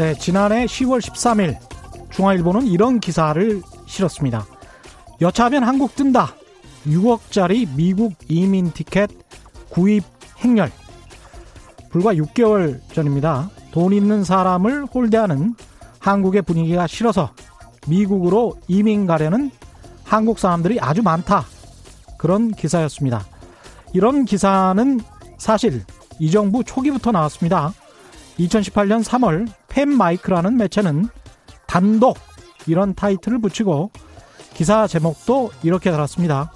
네, 지난해 10월 13일 중앙일보는 이런 기사를 실었습니다. 여차하면 한국 뜬다. 6억짜리 미국 이민 티켓 구입 행렬. 불과 6개월 전입니다. 돈 있는 사람을 홀대하는 한국의 분위기가 싫어서 미국으로 이민 가려는 한국 사람들이 아주 많다. 그런 기사였습니다. 이런 기사는 사실 이 정부 초기부터 나왔습니다. 2018년 3월 팬마이크라는 매체는 단독 이런 타이틀을 붙이고 기사 제목도 이렇게 달았습니다.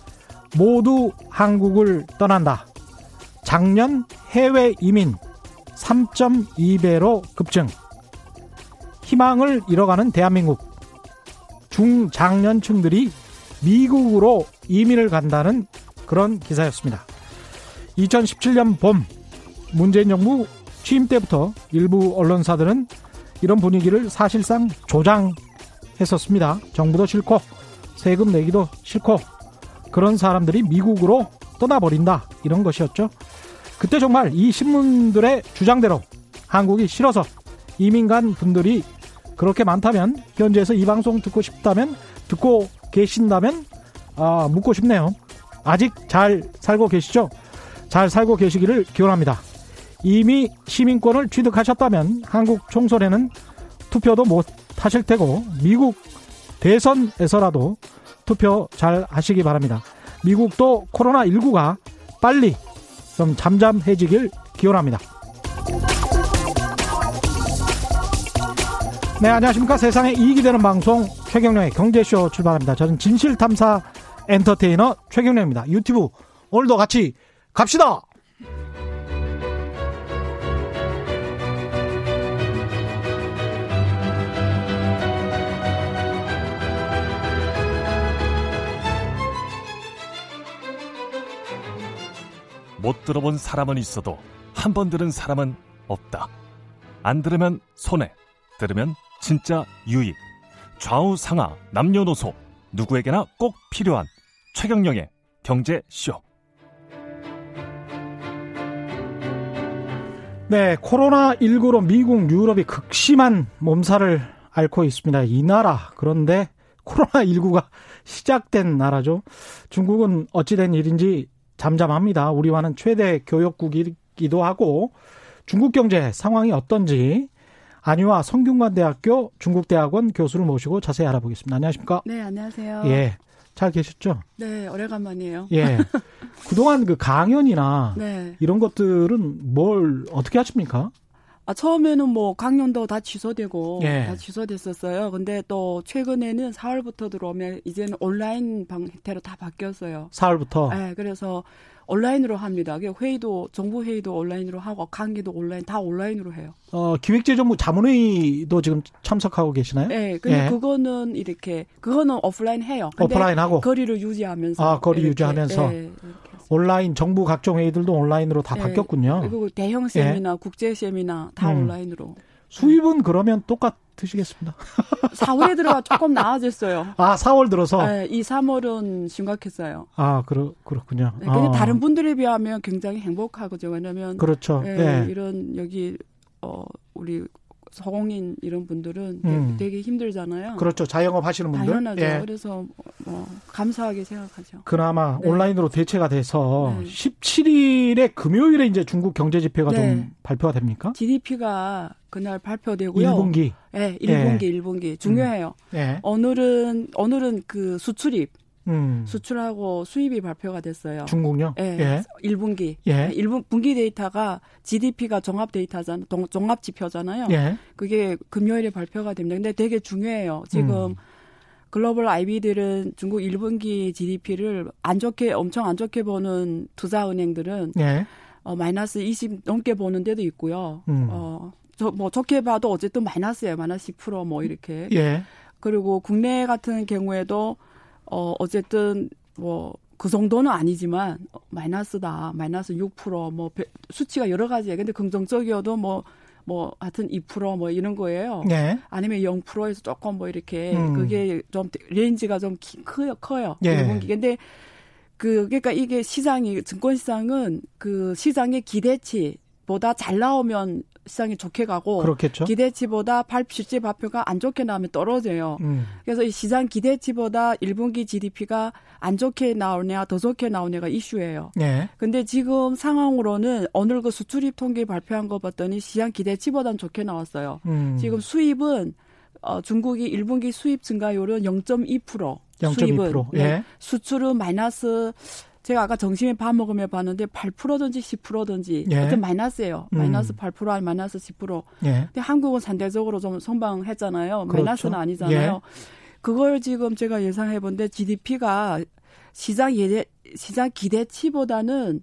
모두 한국을 떠난다. 작년 해외 이민 3.2배로 급증. 희망을 잃어가는 대한민국. 중장년층들이 미국으로 이민을 간다는 그런 기사였습니다. 2017년 봄 문재인 정부 취임 때부터 일부 언론사들은 이런 분위기를 사실상 조장했었습니다. 정부도 싫고 세금 내기도 싫고 그런 사람들이 미국으로 떠나버린다 이런 것이었죠. 그때 정말 이 신문들의 주장대로 한국이 싫어서 이민 간 분들이 그렇게 많다면 현지에서 이 방송 듣고 싶다면 듣고 계신다면 아, 묻고 싶네요. 아직 잘 살고 계시죠? 잘 살고 계시기를 기원합니다. 이미 시민권을 취득하셨다면 한국 총선에는 투표도 못 하실 테고 미국 대선에서라도 투표 잘 하시기 바랍니다. 미국도 코로나19가 빨리 좀 잠잠해지길 기원합니다. 네, 안녕하십니까. 세상에 이익이 되는 방송 최경령의 경제쇼 출발합니다. 저는 진실탐사 엔터테이너 최경령입니다. 유튜브 오늘도 같이 갑시다! 못 들어본 사람은 있어도 한 번 들은 사람은 없다. 안 들으면 손해, 들으면 진짜 유익. 좌우 상하 남녀노소 누구에게나 꼭 필요한 최경령의 경제쇼. 네, 코로나19로 미국, 유럽이 극심한 몸살을 앓고 있습니다. 이 나라. 그런데 코로나19가 시작된 나라죠. 중국은 어찌된 일인지 잠잠합니다. 우리와는 최대 교역국이기도 하고 중국 경제 상황이 어떤지 안유아 성균관대학교 중국대학원 교수를 모시고 자세히 알아보겠습니다. 안녕하십니까? 네, 안녕하세요. 예. 잘 계셨죠? 네, 오래간만이에요. 예. 그동안 그 강연이나 네. 이런 것들은 뭘 어떻게 하십니까? 아, 처음에는 뭐 강연도 다 취소되고 예. 다 취소됐었어요. 근데 또 최근에는 4월부터 들어오면 이제는 온라인 방태로 다 바뀌었어요. 4월부터? 네, 그래서 온라인으로 합니다. 회의도 정부 회의도 온라인으로 하고 강의도 온라인 다 온라인으로 해요. 어, 기획재정부 자문회의도 지금 참석하고 계시나요? 네, 근데 예. 그거는 이렇게 그거는 오프라인 해요. 오프라인 하고 거리를 유지하면서 아, 거리 이렇게, 유지하면서 네, 온라인 정부 각종 회의들도 온라인으로 다 네. 바뀌었군요. 그리고 대형 세미나, 예. 국제 세미나 다 음. 온라인으로. 수입은 그러면 똑같으시겠습니다. 4월에 들어가 조금 나아졌어요. 아, 4월 들어서? 네, 이 3월은 심각했어요. 아, 그렇, 그렇군요. 네, 근데 아. 다른 분들에 비하면 굉장히 행복하거죠. 왜냐면. 그렇죠. 네, 네. 이런, 여기, 어, 우리 소공인 이런 분들은 음. 되게 힘들잖아요. 그렇죠. 자영업 하시는 분들. 당연하죠. 예. 그래서 뭐 감사하게 생각하죠. 그나마 네. 온라인으로 대체가 돼서 네. 17일에 금요일에 이제 중국 경제 지표가 네. 좀 발표가 됩니까? GDP가 그날 발표되고요. 1분기. 네, 1분기, 예. 1분기 중요해요. 음. 예. 오늘은 오늘은 그 수출입 음. 수출하고 수입이 발표가 됐어요. 중국요? 예. 예. 1분기. 예. 1분 분기 데이터가 GDP가 종합 데이터잖아. 종합 지표잖아요. 예. 그게 금요일에 발표가 됩니다. 근데 되게 중요해요. 지금 음. 글로벌 IB들은 중국 1분기 GDP를 안 좋게 엄청 안 좋게 보는 투자 은행들은 예. 어 마이너스 20 넘게 보는 데도 있고요. 음. 어 저, 뭐 좋게 봐도 어쨌든 마이너스예요. 마이너스 10%뭐 이렇게. 예. 그리고 국내 같은 경우에도 어, 어쨌든 뭐, 그 정도는 아니지만, 마이너스다. 마이너스 6%, 뭐, 수치가 여러 가지예요. 근데 긍정적이어도 뭐, 뭐, 하여튼 2%뭐 이런 거예요. 네. 아니면 0%에서 조금 뭐 이렇게, 음. 그게 좀, range가 좀 커요, 커요. 예. 1분기. 근데, 그, 그러니까 이게 시장이, 증권 시장은 그 시장의 기대치, 보다 잘 나오면 시장이 좋게 가고 그렇겠죠. 기대치보다 발 실제 발표가 안 좋게 나오면 떨어져요. 음. 그래서 이 시장 기대치보다 1분기 GDP가 안 좋게 나오냐 더 좋게 나오냐가 이슈예요. 네. 근데 지금 상황으로는 오늘 그 수출입 통계 발표한 거 봤더니 시장 기대치보다는 좋게 나왔어요. 음. 지금 수입은 어, 중국이 1분기 수입 증가율은 0.2%. 0.2%. 수입은 예. 네. 수출은 마이너스 제가 아까 점심에 밥 먹으며 봤는데 8%든지 10%든지 예. 어떤 마이너스예요. 음. 마이너스 8% 아니 마이너스 10%. 예. 근데 한국은 상대적으로 좀 선방했잖아요. 그렇죠. 마이너스는 아니잖아요. 예. 그걸 지금 제가 예상해 본데 GDP가 시장 예대 시장 기대치보다는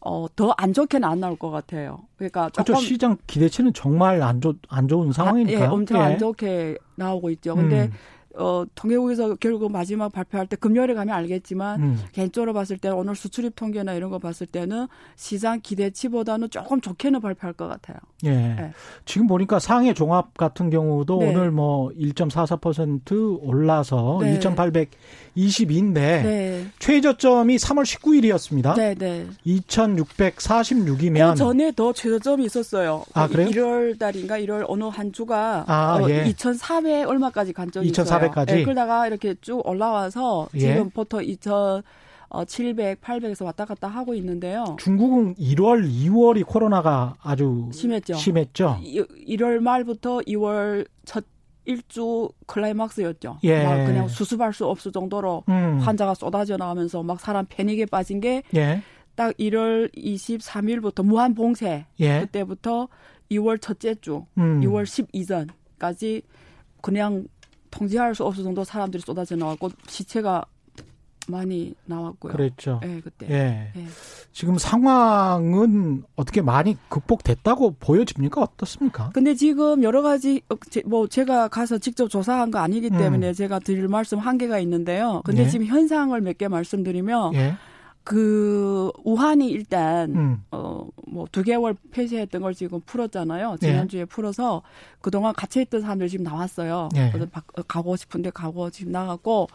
어, 더 안 좋게는 안 나올 것 같아요. 그러니까 그렇죠. 시장 기대치는 정말 안, 좋, 안 좋은 상황이니까. 아, 예, 엄청 예. 안 좋게 나오고 있죠. 근데 음. 어, 통계국에서 결국 마지막 발표할 때 금요일에 가면 알겠지만 음. 개인적으로 봤을 때 오늘 수출입 통계나 이런 거 봤을 때는 시장 기대치보다는 조금 좋게는 발표할 것 같아요. 예. 네. 지금 보니까 상해 종합 같은 경우도 네. 오늘 뭐 1.44% 올라서 네. 2,822인데 네. 최저점이 3월 19일이었습니다. 네, 네. 2,646이면 그 전에 더 최저점이 있었어요. 아, 그래요? 1월 달인가 1월 어느 한 주가 아, 어, 예. 2,400 얼마까지 간 적이 있어요. 2,400까지. 네, 그러다가 이렇게 쭉 올라와서 예. 지금 보통 2,000 어, 700, 800에서 왔다 갔다 하고 있는데요. 중국은 1월, 2월이 코로나가 아주 심했죠. 심했죠. 1월 말부터 2월 첫 일주 클라이막스였죠. 예. 막 그냥 수습할 수 없을 정도로 음. 환자가 쏟아져 나오면서 막 사람 패닉에 빠진 게 예. 딱 1월 23일부터 무한 봉쇄 예. 그때부터 2월 첫째 주, 음. 2월 12전까지 그냥 통제할 수 없을 정도 사람들이 쏟아져 나왔고 시체가 많이 나왔고요. 그랬죠. 네, 그때. 예. 네. 지금 상황은 어떻게 많이 극복됐다고 보여집니까? 어떻습니까? 근데 지금 여러 가지 어, 뭐 제가 가서 직접 조사한 거 아니기 때문에 음. 제가 드릴 말씀 한계가 있는데요. 근데 예. 지금 현상을 몇 개 말씀드리면 예. 그 우한이 일단 음. 어뭐 두 개월 폐쇄했던 걸 지금 풀었잖아요. 지난주에 예. 풀어서 그동안 갇혀 있던 사람들 지금 나왔어요. 예. 가고 싶은데 가고 지금 나갔고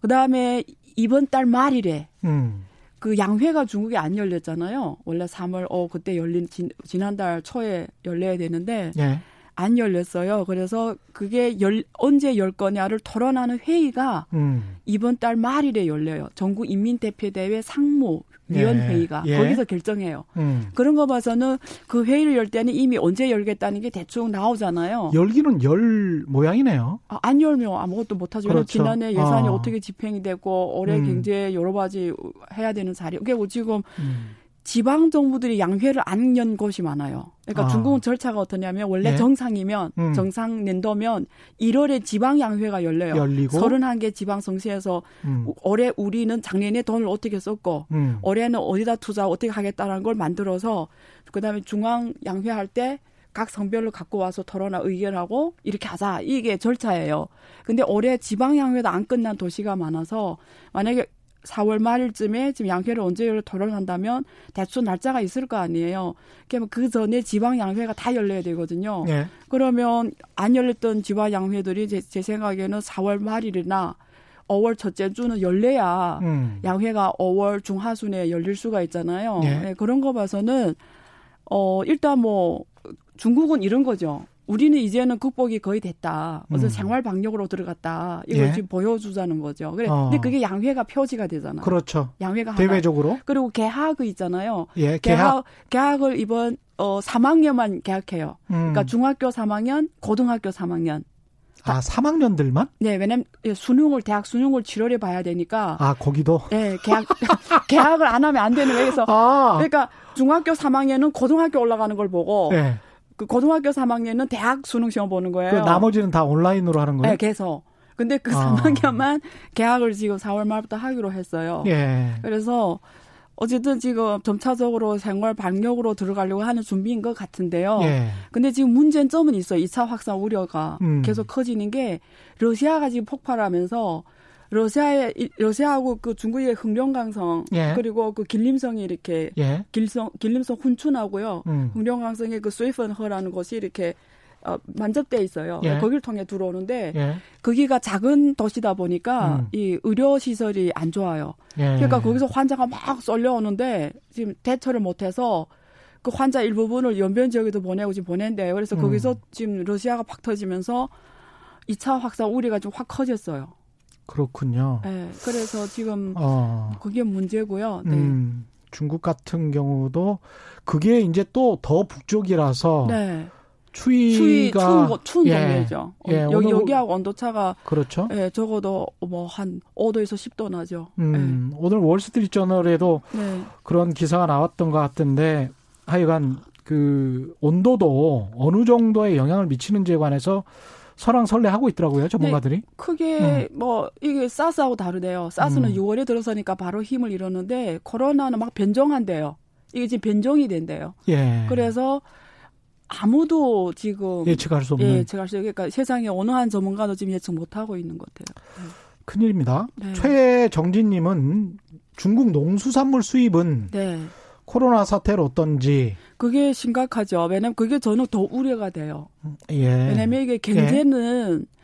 그다음에 이번 달 말일에 음. 그 양회가 중국에 안 열렸잖아요. 원래 3월 어 그때 열린 진, 지난달 초에 열려야 되는데 예. 안 열렸어요. 그래서 그게 열, 언제 열 거냐를 토론하는 회의가 음. 이번 달 말일에 열려요. 전국 인민대표대회 상무 위원회의가 예. 예. 거기서 결정해요. 음. 그런 거 봐서는 그 회의를 열 때는 이미 언제 열겠다는 게 대충 나오잖아요. 열기는 열 모양이네요. 아, 안 열면 아무것도 못 하죠. 그렇죠. 지난해 예산이 어. 떻게 집행이 되고 올해 음. 경제 여러 가지 해야 되는 자리. 그게 뭐 지금 음. 지방 정부들이 양회를 안 연 곳이 많아요. 그러니까 아. 중국은 절차가 어떠냐면 원래 네? 정상이면 음. 정상年도면 1월에 지방 양회가 열려요. 열리고 31개 지방 성시에서 음. 올해 우리는 작년에 돈을 어떻게 썼고 음. 올해는 어디다 투자 어떻게 하겠다는 걸 만들어서 그다음에 중앙 양회 할 때 각 성별로 갖고 와서 토론하 의견하고 이렇게 하자 이게 절차예요. 근데 올해 지방 양회도 안 끝난 도시가 많아서 만약에 4월 말쯤에 지금 양회를 언제 토론한다면 대충 날짜가 있을 거 아니에요. 그러면 그 전에 지방 양회가 다 열려야 되거든요. 네. 그러면 안 열렸던 지방 양회들이 제, 제 생각에는 4월 말일이나 5월 첫째 주는 열려야 음. 양회가 5월 중하순에 열릴 수가 있잖아요. 네. 네, 그런 거 봐서는 어 일단 뭐 중국은 이런 거죠. 우리는 이제는 극복이 거의 됐다. 그래서 음. 생활 방역으로 들어갔다. 이걸 예. 지금 보여주자는 거죠. 그래. 어. 근데 그게 양회가 표지가 되잖아. 그렇죠. 양회가 대외적으로. 하나. 그리고 개학 있잖아요. 예, 개학. 개학 을 이번 어 3학년만 개학해요. 음. 그러니까 중학교 3학년, 고등학교 3학년. 아, 3학년들만? 네, 왜냐면 수능을 대학 수능을 7월에 봐야 되니까. 아, 거기도. 네, 개학 개학을 안 하면 안 되는 거예서. 아. 그러니까 중학교 3학년은 고등학교 올라가는 걸 보고 네. 그 고등학교 3학년은 대학 수능 시험 보는 거예요. 그 나머지는 다 온라인으로 하는 거예요? 네, 계속. 근데 그 아. 3학년만 개학을 지금 4월 말부터 하기로 했어요. 예. 그래서 어쨌든 지금 점차적으로 생활 방역으로 들어가려고 하는 준비인 것 같은데요. 예. 근데 지금 문제점은 있어요. 2차 확산 우려가 음. 계속 커지는 게 러시아가 지금 폭발하면서 러시아의 러시아하고 그 중국의 흥룡강성 예. 그리고 그 길림성이 이렇게 예. 길성 길림성 훈춘하고요. 음. 흥룡강성의 그 스위펀허라는 곳이 이렇게 어, 만접돼 있어요. 예. 거기를 통해 들어오는데 예. 거기가 작은 도시다 보니까 음. 이 의료 시설이 안 좋아요. 예. 그러니까 거기서 환자가 막 쏠려오는데 지금 대처를 못해서 그 환자 일부분을 연변 지역에도 보내고 지금 보낸대요. 그래서 음. 거기서 지금 러시아가 팍 터지면서 2차 확산 우리가 좀 확 커졌어요. 그렇군요. 네, 그래서 지금 어. 그게 문제고요. 네. 음, 중국 같은 경우도 그게 이제 또 더 북쪽이라서 네. 추위가 추운, 추운 예, 동네죠. 예, 어, 여기 여기하고 온도차가 그렇죠. 예, 적어도 뭐 한 5도에서 10도 나죠. 음, 예. 오늘 월스트리트 저널에도 네. 그런 기사가 나왔던 것 같은데 하여간 그 온도도 어느 정도의 영향을 미치는지에 관해서 설왕설래 하고 있더라고요 전문가들이. 네, 크게 음. 뭐 이게 사스하고 다르대요. 사스는 음. 6월에 들어서니까 바로 힘을 잃었는데 코로나는 막 변종한대요. 이게 지금 변종이 된대요. 예. 그래서 아무도 지금 예측할 수 없는 예, 예측할 수 그러니까 세상에 어느 한 전문가도 지금 예측 못 하고 있는 것 같아요. 네. 큰일입니다. 네. 최정진님은 중국 농수산물 수입은 네. 코로나 사태로 어떤지 그게 심각하죠. 왜냐면 그게 저는 더 우려가 돼요. 예. 왜냐면 이게 경제는 예.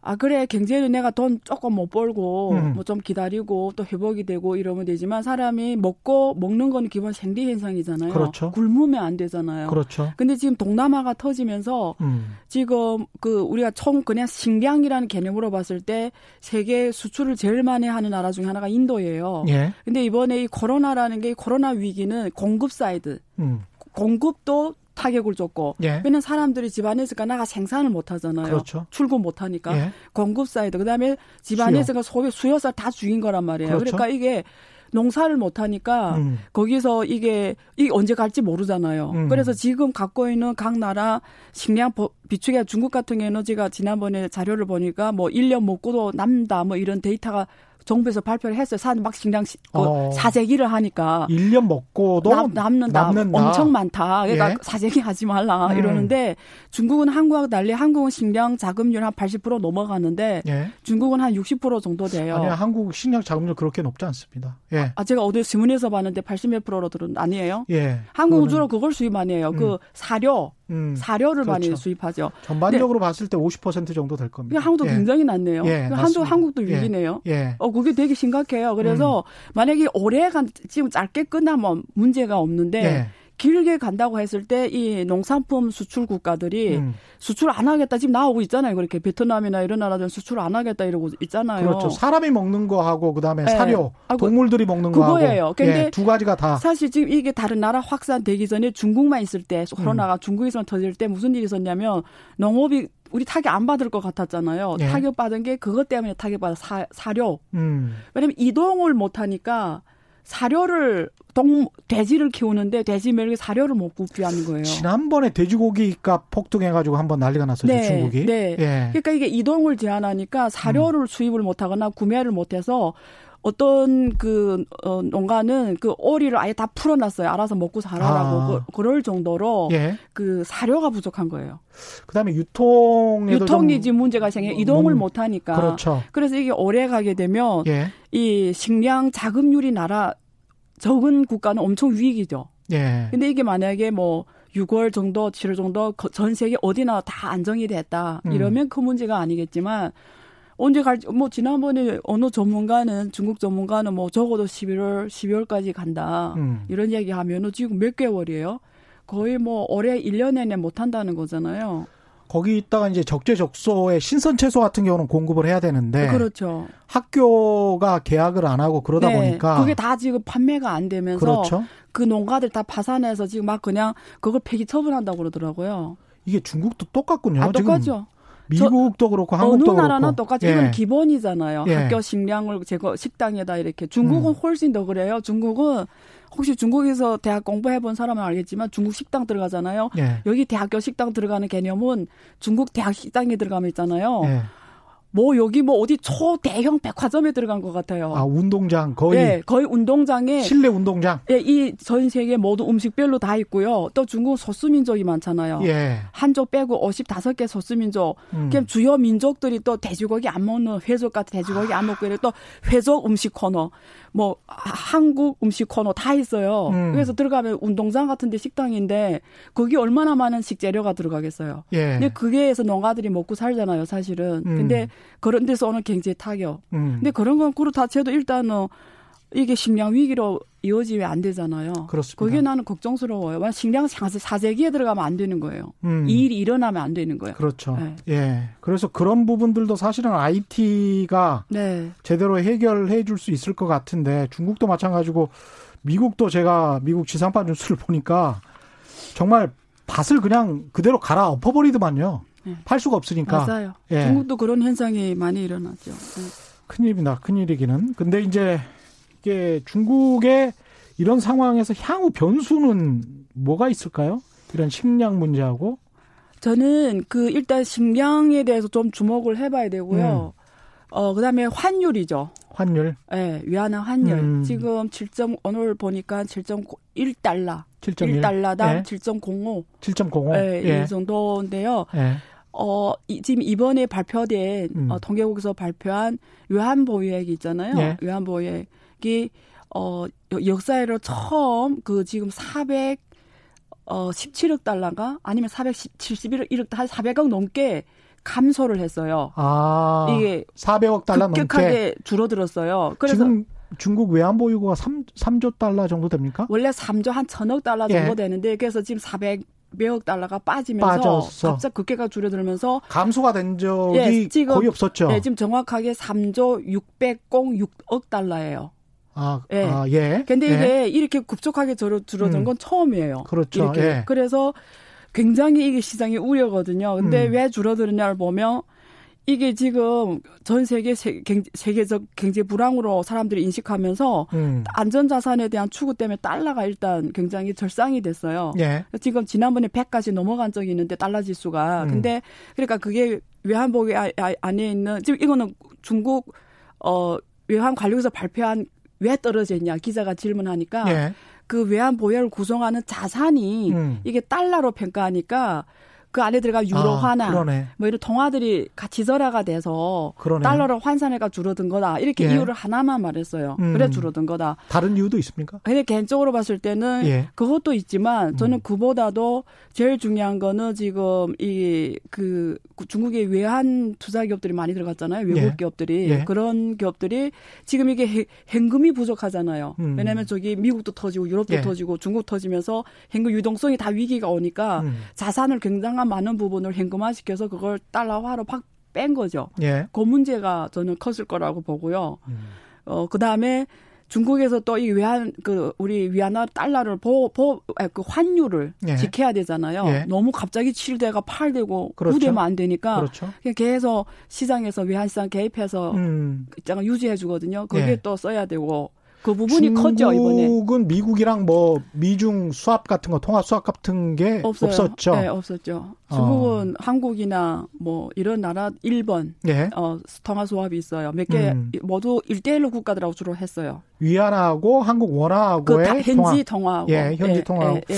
아 그래 경제는 내가 돈 조금 못 벌고 음. 뭐좀 기다리고 또 회복이 되고 이러면 되지만 사람이 먹고 먹는 건 기본 생리 현상이잖아요. 그렇죠. 굶으면 안 되잖아요. 그렇죠. 근데 지금 동남아가 터지면서 음. 지금 그 우리가 총 그냥 식량이라는 개념으로 봤을 때 세계 수출을 제일 많이 하는 나라 중에 하나가 인도예요. 예. 근데 이번에 이 코로나라는 게 코로나 위기는 공급 사이드 음. 공급도 타격을 줬고 예. 왜냐면 사람들이 집 안에서 나가 생산을 못 하잖아요. 그렇죠. 출근 못 하니까 예. 공급 사이드 그다음에 집 안에서가 소비 수요를 다 죽인 거란 말이에요. 그렇죠. 그러니까 이게 농사를 못 하니까 음. 거기서 이게 이게 언제 갈지 모르잖아요. 음. 그래서 지금 갖고 있는 각 나라 식량 비축에 중국 같은 경우는 제가 지난번에 자료를 보니까 뭐 1년 먹고도 남다 뭐 이런 데이터가 정부에서 발표를 했어요. 산 막 식량 그 어. 사재기를 하니까 1년 먹고도 남, 남는다. 남는다. 엄청 많다. 그러니까 예. 사재기 하지 말라 음. 이러는데 중국은 한국하고 달리 한국은 식량 자금률 한 80% 넘어가는데 예. 중국은 한 60% 정도 돼요. 아니 한국 식량 자금률 그렇게 높지 않습니다. 예. 아 제가 어디 신문에서 봤는데 80몇 프로로 들은 아니에요? 예. 한국은 주로 그걸 수입 많이 해요. 그 음. 그 사료 음, 사료를 그렇죠. 많이 수입하죠. 전반적으로 네. 봤을 때 50% 정도 될 겁니다. 한국도 예. 굉장히 낮네요. 예, 한국 한국도 예. 위기네요. 예. 어 그게 되게 심각해요. 그래서 음. 만약에 올해가 지금 짧게 끝나면 문제가 없는데 예. 길게 간다고 했을 때 이 농산품 수출 국가들이 음. 수출 안 하겠다 지금 나오고 있잖아요. 그렇게 베트남이나 이런 나라들은 수출 안 하겠다 이러고 있잖아요. 그렇죠. 사람이 먹는 거하고 그다음에 네. 사료, 아, 동물들이 먹는 거하고 그거예요. 근데 예, 두 가지가 다 사실 지금 이게 다른 나라 확산되기 전에 중국만 있을 때 코로나가 음. 중국에서만 터질 때 무슨 일이 있었냐면 농업이 우리 타격 안 받을 것 같았잖아요. 예. 타격 받은 게 그것 때문에 타격 받아 사, 사료. 음. 왜냐면 이동을 못 하니까 사료를 동 돼지를 키우는데 돼지 멸기 사료를 못 구비하는 거예요. 지난번에 돼지고기 값 폭등해가지고 한번 난리가 났었죠 네, 중국이. 네. 예. 그러니까 이게 이동을 제한하니까 사료를 음. 수입을 못하거나 구매를 못해서 어떤 그 어, 농가는 그 오리를 아예 다 풀어놨어요. 알아서 먹고 살아라고 아. 그, 럴 정도로 예. 그 사료가 부족한 거예요. 그다음에 유통에도 유통이 지금 문제가 생겨 이동을 음, 못 하니까. 그렇죠. 그래서 이게 오래 가게 되면 예. 이 식량 자급률이 나라 적은 국가는 엄청 위기죠. 예. 근데 이게 만약에 뭐 6월 정도, 7월 정도 전 세계 어디나 다 안정이 됐다. 음. 이러면 음. 그 문제가 아니겠지만 언제 갈지 뭐 지난번에 어느 전문가는 중국 전문가는 뭐 적어도 11월 12월까지 간다. 음. 이런 얘기 하면은 지금 몇 개월이에요? 거의 뭐 올해 1년 내내 못 한다는 거잖아요. 거기 있다가 이제 적재적소에 신선 채소 같은 경우는 공급을 해야 되는데 그렇죠. 학교가 계약을 안 하고 그러다 네, 보니까 그게 다 지금 판매가 안 되면서 그렇죠. 그 농가들 다 파산해서 지금 막 그냥 그걸 폐기 처분한다고 그러더라고요. 이게 중국도 똑같군요. 아, 똑같죠. 미국도 그렇고 한국도 어느 그렇고. 똑같이 예. 이건 기본이잖아요. 예. 학교 식량을 제거 식당에다 이렇게 중국은 음. 훨씬 더 그래요. 중국은 혹시 중국에서 대학 공부해 본 사람은 알겠지만 중국 식당 들어가잖아요. 예. 여기 대학교 식당 들어가는 개념은 중국 대학 식당에 들어가면 있잖아요. 예. 뭐 여기 뭐 어디 초대형 백화점에 들어간 것 같아요. 아 운동장 거의 네, 거의 운동장에 실내 운동장. 예, 이전 세계 모두 음식별로 다 있고요. 또 중국 소수 민족이 많잖아요. 예. 한족 빼고 55개 소수 민족. 음. 그냥 주요 민족들이 또 돼지고기 안 먹는 회족 같은 돼지고기 안 먹고 이래 또 회족 음식 코너. 뭐 한국 음식 코너 다 있어요. 음. 그래서 들어가면 운동장 같은데 식당인데 거기 얼마나 많은 식재료가 들어가겠어요. 예. 근데 그게에서 농가들이 먹고 살잖아요, 사실은. 음. 근데 그런 데서 오는 경제 타격. 음. 근데 그런 건 그렇다 쳐도 일단은 이게 식량 위기로 이어지면 안 되잖아요. 그렇습니다. 그게 나는 걱정스러워요. 식량 사재기에 들어가면 안 되는 거예요. 음. 이 일이 일어나면 안 되는 거예요. 그렇죠. 네. 예. 그래서 그런 부분들도 사실은 IT가 네. 제대로 해결해 줄 수 있을 것 같은데 중국도 마찬가지고 미국도 제가 미국 지상파 뉴스를 보니까 정말 밭을 그냥 그대로 갈아 엎어버리더만요. 네. 팔 수가 없으니까. 맞아요. 예. 중국도 그런 현상이 많이 일어나죠. 네. 큰일입니다. 큰일이기는. 근데 이제 이게 중국의 이런 상황에서 향후 변수는 뭐가 있을까요? 이런 식량 문제하고 저는 그 일단 식량에 대해서 좀 주목을 해봐야 되고요. 음. 어 그다음에 환율이죠. 환율? 네, 위안화 환율. 음. 지금 7. 오늘 보니까 7.1 달러. 7.1. 1달러당 예. 7.05. 7.05. 네, 예. 이 정도인데요. 예. 어, 이, 지금 이번에 발표된 음. 어, 통계국에서 발표한 외환보유액이 있잖아요. 예. 외환보유액 이 어, 역사에로 처음 그 지금 400 어, 17억 달러가 아니면 471억 1억 한 400억 넘게 감소를 했어요. 아, 이게 400억 달러 급격하게 넘게 줄어들었어요. 그래서 지금 중국 외환보유고가 3, 3조 달러 정도 됩니까? 원래 3조 한 천억 달러 정도 예. 되는데 그래서 지금 400 몇억 달러가 빠지면서 빠졌어. 갑자기 급격하게 줄어들면서 감소가 된 적이 예, 지금, 거의 없었죠. 예, 지금 정확하게 3조 606억 달러예요. 아, 예. 아, 예. 근데 예. 이게 이렇게 급속하게 줄어든 음. 건 처음이에요. 그렇죠. 이렇게. 예. 그래서 굉장히 이게 시장이 우려거든요. 근데 음. 왜 줄어드느냐를 보면 이게 지금 전 세계 세 계적 경제 불황으로 사람들이 인식하면서 음. 안전자산에 대한 추구 때문에 달러가 일단 굉장히 절상이 됐어요. 예. 지금 지난번에 100까지 넘어간 적이 있는데 달러 지수가. 음. 근데 그러니까 그게 외환보기 아, 아, 안에 있는 지금 이거는 중국 어 외환 관리에서 발표한 왜 떨어졌냐 기자가 질문하니까 예. 그 외환 보유를 구성하는 자산이 음. 이게 달러로 평가하니까 그 안에 들어가 유로화나 아, 뭐 이런 통화들이 같이 절하가 돼서 그러네. 달러로 환산해가 줄어든 거다 이렇게 예. 이유를 하나만 말했어요. 음. 그래 줄어든 거다. 다른 이유도 있습니까? 근데 개인적으로 봤을 때는 예. 그것도 있지만 저는 음. 그보다도 제일 중요한 거는 지금 이 그 중국의 외환 투자 기업들이 많이 들어갔잖아요. 외국 예. 기업들이 예. 그런 기업들이 지금 이게 현금이 부족하잖아요. 음. 왜냐하면 저기 미국도 터지고 유럽도 예. 터지고 중국 터지면서 현금 유동성이 다 위기가 오니까 음. 자산을 굉장 한 많은 부분을 현금화시켜서 그걸 달러화로 팍 뺀 거죠. 예. 그 문제가 저는 컸을 거라고 보고요. 음. 어, 그 다음에 중국에서 또 이 외환 그 우리 위안화 달러를 보보그 아, 환율을 예. 지켜야 되잖아요. 예. 너무 갑자기 7대가 8대고 그렇죠. 9대면 안 되니까 그렇죠. 계속 시장에서 외환 시장 개입해서 음. 입장을 유지해 주거든요. 거기에 예. 또 써야 되고 그 부분이 컸죠 이번에. 중국은 미국이랑 뭐 미중 수합 같은 거 통화 수합 같은 게 없어요. 없었죠. 네, 없었죠. 중국은 어. 한국이나 뭐 이런 나라 일본 예. 어 통화 수합이 있어요. 몇개 음. 모두 일대일로 국가들하고 주로 했어요. 위안하고 한국 원화하고의 그 현지 통화. 통화하고. 예, 현지 예, 통화. 예, 예.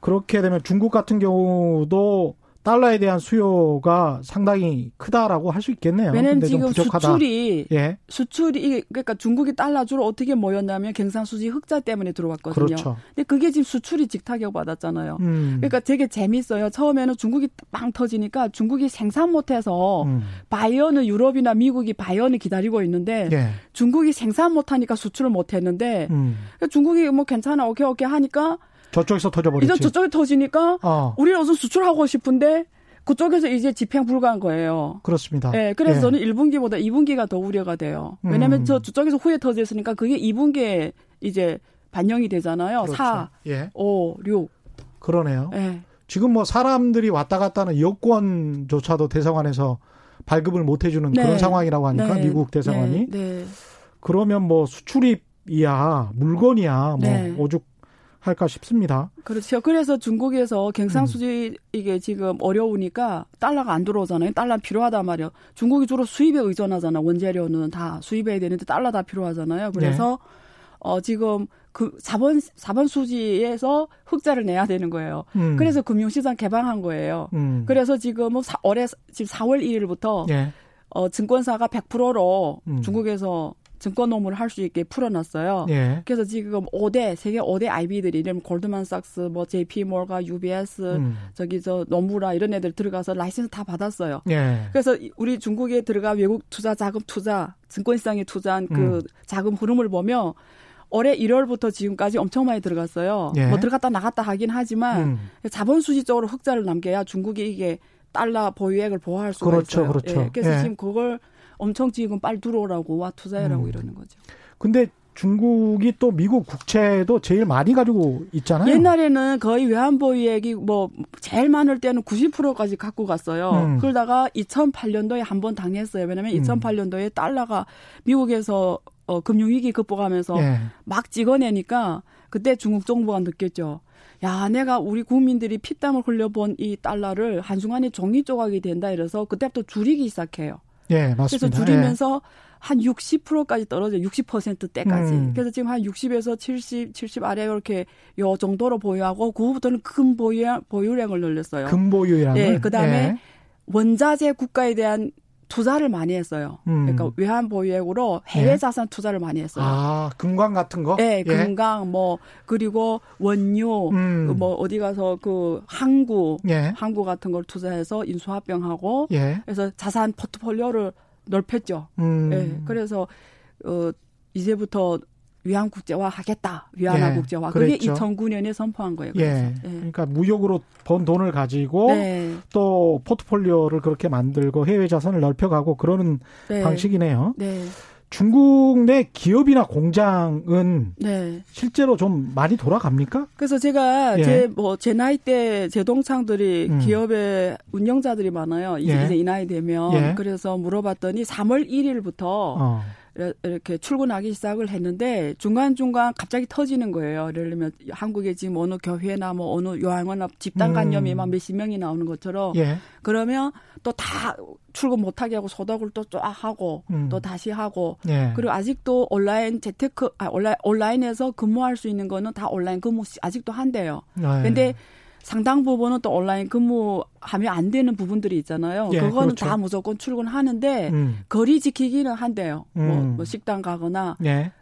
그렇게 되면 중국 같은 경우도 달러에 대한 수요가 상당히 크다라고 할 수 있겠네요. 왜냐면 지금 수출이 예. 수출이 그러니까 중국이 달러 주로 어떻게 모였냐면 경상수지 흑자 때문에 들어왔거든요. 그렇죠. 근데 그게 지금 수출이 직타격 받았잖아요. 음. 그러니까 되게 재밌어요. 처음에는 중국이 빵 터지니까 중국이 생산 못해서 음. 바이어는 유럽이나 미국이 바이어는 기다리고 있는데 예. 중국이 생산 못하니까 수출을 못했는데 음. 그러니까 중국이 뭐 괜찮아 오케이 오케이 하니까 저쪽에서 터져버렸지. 이제 저쪽에 터지니까 어. 우리는 어서 수출하고 싶은데 그쪽에서 이제 집행 불가한 거예요. 그렇습니다. 네, 그래서 예. 저는 1분기보다 2분기가 더 우려가 돼요. 왜냐하면 음. 저 저쪽에서 후에 터졌으니까 그게 2분기에 이제 반영이 되잖아요. 그렇죠. 4, 예. 5, 6. 그러네요. 예. 지금 뭐 사람들이 왔다 갔다 하는 여권조차도 대상안에서 발급을 못 해주는 네. 그런 상황이라고 하니까 네. 미국 대상안이. 네. 네. 그러면 뭐 수출입이야 물건이야 뭐 네. 오죽 할까 싶습니다. 그렇죠. 그래서 중국에서 경상수지 음. 이게 지금 어려우니까 달러가 안 들어오잖아요. 달러 필요하단 말이에요. 중국이 주로 수입에 의존하잖아. 원재료는 다 수입해야 되는데 달러 다 필요하잖아요. 그래서 네. 어 지금 그 4번 4번 수지에서 흑자를 내야 되는 거예요. 음. 그래서 금융시장 개방한 거예요. 음. 그래서 지금 뭐 올해 지금 4월 1일부터 네. 어 증권사가 100%로 음. 중국에서 증권 업무를 할 수 있게 풀어놨어요. 예. 그래서 지금 5대 세계 5대 IB들이 이름 골드만삭스, 뭐 JP 모건, UBS, 음. 저기 저 노무라 이런 애들 들어가서 라이센스 다 받았어요. 예. 그래서 우리 중국에 들어가 외국 투자 자금 투자 증권 시장에 투자한 그 음. 자금 흐름을 보면 올해 1월부터 지금까지 엄청 많이 들어갔어요. 예. 뭐 들어갔다 나갔다 하긴 하지만 음. 자본 수지적으로 흑자를 남겨야 중국이 이게 달러 보유액을 보호할 수가 그렇죠, 있어요. 그렇죠. 예. 그래서 예. 지금 그걸 엄청 지금 빨리 들어오라고 와 투자해라고 음. 이러는 거죠. 근데 중국이 또 미국 국채도 제일 많이 가지고 있잖아요. 옛날에는 거의 외환보유액이 뭐 제일 많을 때는 90%까지 갖고 갔어요. 음. 그러다가 2008년도에 한 번 당했어요. 왜냐하면 음. 2008년도에 달러가 미국에서 어, 금융위기 극복하면서 예. 막 찍어내니까 그때 중국 정부가 느꼈죠. 야, 내가 우리 국민들이 피땀을 흘려본 이 달러를 한순간에 종이 조각이 된다 이래서 그때부터 줄이기 시작해요. 예, 맞습니다. 그래서 줄이면서 예. 한 60%까지 떨어져 60%대까지. 음. 그래서 지금 한 60에서 70, 70 아래 이렇게 요 정도로 보유하고 그 후부터는 큰 보유 보유량을 늘렸어요. 큰 보유량. 예, 그다음에 예. 원자재 국가에 대한 투자를 많이 했어요. 음. 그러니까 외환 보유액으로 해외 예. 자산 투자를 많이 했어요. 아, 금광 같은 거? 네, 예. 금광 뭐 그리고 원유 음. 뭐 어디 가서 그 항구 예. 항구 같은 걸 투자해서 인수합병하고 예. 그래서 자산 포트폴리오를 넓혔죠. 음. 예. 그래서 어 이제부터 위안 국제화 하겠다. 위안화 예, 국제화. 그게 그랬죠. 2009년에 선포한 거예요. 예. 예. 그러니까 무역으로 번 돈을 가지고 네. 또 포트폴리오를 그렇게 만들고 해외 자산을 넓혀가고 그러는 네. 방식이네요. 네. 중국 내 기업이나 공장은 네. 실제로 좀 많이 돌아갑니까? 그래서 제가 예. 제뭐제 뭐 나이 때 제동창들이 음. 기업의 운영자들이 많아요. 이제, 예. 이제 이 나이 되면 예. 그래서 물어봤더니 3월 1일부터 어. 이렇게 출근하기 시작을 했는데 중간중간 갑자기 터지는 거예요. 예를 들면 한국에 지금 어느 교회나 뭐 어느 요양원 집단 간염이 음. 막 몇십 명이 나오는 것처럼 예. 그러면 또 다 출근 못하게 하고 소독을 또 쫙 하고 음. 또 다시 하고 예. 그리고 아직도 온라인 재테크 아 온라인 온라인에서 근무할 수 있는 거는 다 온라인 근무 아직도 한대요. 예. 근데 상당 부분은 또 온라인 근무하면 안 되는 부분들이 있잖아요. 예, 그거는 그렇죠. 다 무조건 출근하는데 음. 거리 지키기는 한대요. 뭐, 음. 뭐, 뭐, 식당 가거나 예.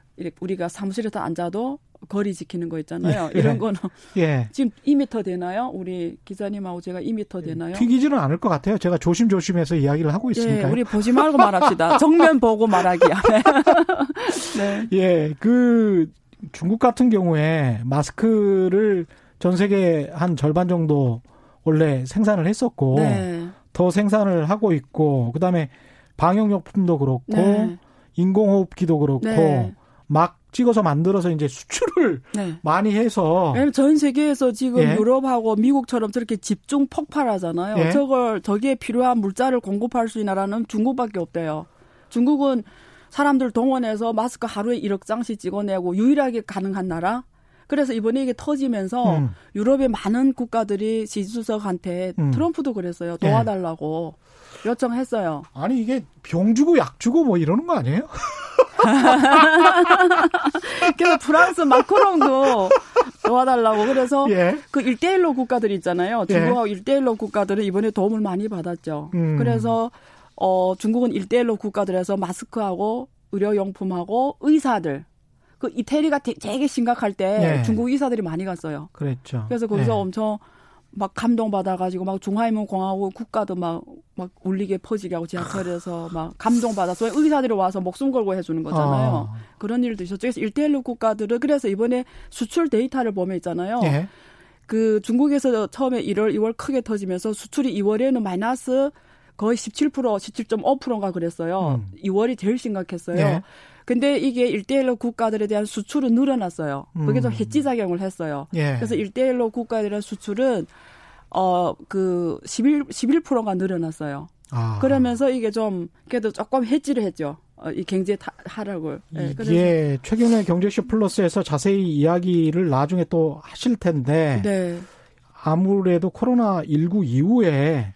우리가 사무실에서 앉아도 거리 지키는 거 있잖아요. 예, 이런 거는 예. 지금 2미터 되나요? 우리 기자님하고 제가 2미터 되나요? 튀기지는 않을 것 같아요. 제가 조심조심해서 이야기를 하고 있으니까. 예, 우리 보지 말고 말합시다. 정면 보고 말하기야. 네. 예, 그 중국 같은 경우에 마스크를 전 세계 한 절반 정도 원래 생산을 했었고 네. 더 생산을 하고 있고 그다음에 방역용품도 그렇고 네. 인공호흡기도 그렇고 네. 막 찍어서 만들어서 이제 수출을 네. 많이 해서 전 세계에서 지금 예. 유럽하고 미국처럼 저렇게 집중 폭발하잖아요. 예. 저걸 저기에 필요한 물자를 공급할 수 있는 나라는 중국밖에 없대요. 중국은 사람들 동원해서 마스크 하루에 1억 장씩 찍어내고 유일하게 가능한 나라. 그래서 이번에 이게 터지면서 음. 유럽의 많은 국가들이 지주석한테 음. 트럼프도 그랬어요. 예. 도와달라고 예. 요청했어요. 아니 이게 병 주고 약 주고 뭐 이러는 거 아니에요? 그래서 프랑스 마크롱도 도와달라고 그래서 예. 그 1대1로 국가들 있잖아요. 예. 중국하고 예. 1대1로 국가들은 이번에 도움을 많이 받았죠. 음. 그래서 어 중국은 1대1로 국가들에서 마스크하고 의료용품하고 의사들 그 이태리가 되게 심각할 때 네. 중국 의사들이 많이 갔어요. 그랬죠. 그래서 거기서 네. 엄청 막 감동 받아가지고 막 중화인민 공화국 국가도 막 막 울리게 퍼지게 하고 지하철에서 막 감동 받아서 의사들이 와서 목숨 걸고 해주는 거잖아요. 어. 그런 일도 있었죠. 그래서 일대일로 국가들은 그래서 이번에 수출 데이터를 보면 있잖아요. 예. 그 중국에서 처음에 1월, 2월 크게 터지면서 수출이 2월에는 마이너스 거의 17% 17.5%인가 그랬어요. 음. 2월이 제일 심각했어요. 예. 근데 이게 일대일로 국가들에 대한 수출은 늘어났어요. 그게 좀 음. 해지 작용을 했어요. 예. 그래서 일대일로 국가에 대한 수출은 어그 11, 11%가 늘어났어요. 아. 그러면서 이게 좀 그래도 조금 해지를 했죠. 어, 이 경제 하락을. 예, 이게 최경의 경제쇼 플러스에서 자세히 이야기를 나중에 또 하실 텐데 네. 아무래도 코로나 19 이후에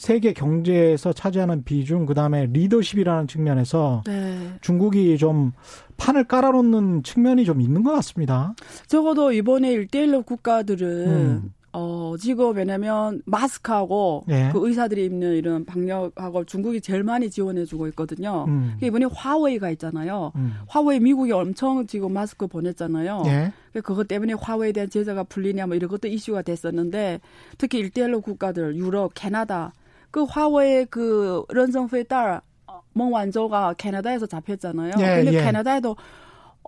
세계 경제에서 차지하는 비중, 그 다음에 리더십이라는 측면에서 네. 중국이 좀 판을 깔아놓는 측면이 좀 있는 것 같습니다. 적어도 이번에 일대일로 국가들은 음. 어, 지금 왜냐면 마스크하고 예. 그 의사들이 입는 이런 방역하고 중국이 제일 많이 지원해주고 있거든요. 음. 이번에 화웨이가 있잖아요. 음. 화웨이 미국이 엄청 지금 마스크 보냈잖아요. 예. 그것 때문에 화웨이에 대한 제재가 풀리냐 뭐 이런 것도 이슈가 됐었는데 특히 일대일로 국가들 유럽, 캐나다 그 화웨이 그 런성페 딸 멍완조가 캐나다에서 잡혔잖아요. 예, 근데 예. 캐나다에도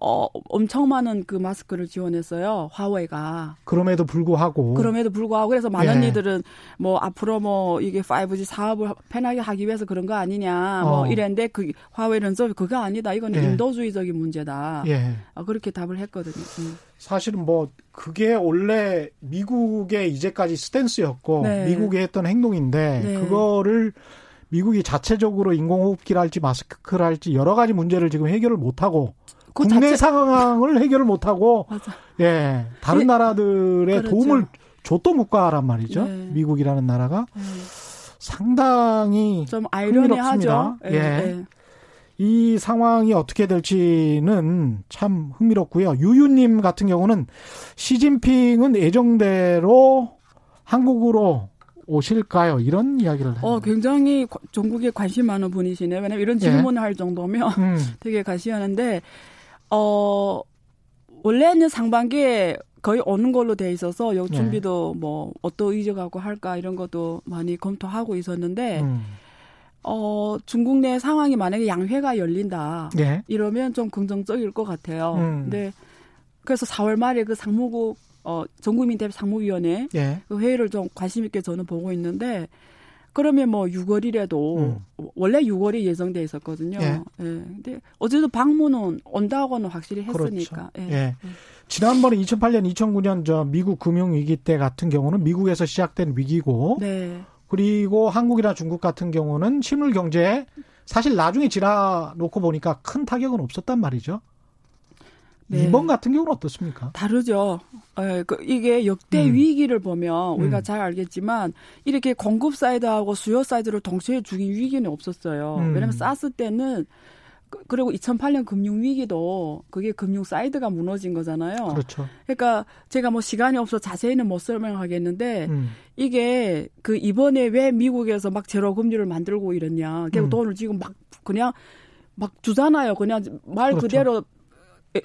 어, 엄청 많은 그 마스크를 지원했어요. 화웨이가. 그럼에도 불구하고. 그럼에도 불구하고. 그래서 많은 예. 이들은 뭐 앞으로 뭐 이게 5G 사업을 편하게 하기 위해서 그런 거 아니냐. 뭐 어. 이랬는데 그 화웨이는 저 그거 아니다. 이건 예. 인도주의적인 문제다. 예. 어, 그렇게 답을 했거든요. 음. 사실은 뭐 그게 원래 미국의 이제까지 스탠스였고 네. 미국이 했던 행동인데 네. 그거를 미국이 자체적으로 인공호흡기를 할지 마스크를 할지 여러 가지 문제를 지금 해결을 못하고 그 국내 자체... 상황을 해결을 못하고 예 다른 네. 나라들의 그렇죠. 도움을 줬던 국가란 말이죠. 네. 미국이라는 나라가 네. 상당히 좀 아이러니하죠. 예. 예. 이 상황이 어떻게 될지는 참 흥미롭고요. 유유님 같은 경우는 시진핑은 예정대로 한국으로 오실까요? 이런 이야기를 어, 굉장히 전국에 관심 많은 분이시네. 왜냐면 이런 예. 질문을 예. 할 정도면 음. 되게 가시하는데 어, 원래는 상반기에 거의 오는 걸로 돼 있어서 여 네. 준비도 네. 뭐 어떤 의적하고 할까 이런 것도 많이 검토하고 있었는데 음. 어 중국 내 상황이 만약에 양회가 열린다 네. 이러면 좀 긍정적일 것 같아요. 음. 근데 그래서 4월 말에 그 상무국 어 전국민 대표 상무위원회 네. 그 회의를 좀 관심 있게 저는 보고 있는데 그러면 뭐 6월이라도 음. 원래 6월이 예정돼 있었거든요. 예. 예. 근데 어제도 방문은 온다고는 확실히 했으니까. 그렇죠. 예. 예. 지난번에 2008년, 2009년 저 미국 금융 위기 때 같은 경우는 미국에서 시작된 위기고, 네. 그리고 한국이나 중국 같은 경우는 실물 경제에 사실 나중에 지나 놓고 보니까 큰 타격은 없었단 말이죠. 네. 이번 같은 경우는 어떻습니까? 다르죠. 예, 그 이게 역대 음. 위기를 보면 우리가 음. 잘 알겠지만 이렇게 공급 side하고 수요 side를 동시에 죽인 위기는 없었어요. 음. 왜냐하면 사스 때는 그, 그리고 2008년 금융 위기도 그게 금융 side가 무너진 거잖아요. 그렇죠. 그러니까 제가 뭐 시간이 없어 자세히는 못 설명하겠는데 음. 이게 그 이번에 왜 미국에서 막 제로 금리를 만들고 이랬냐. 결국 음. 돈을 지금 막 그냥 막 주잖아요. 그냥 말 그렇죠. 그대로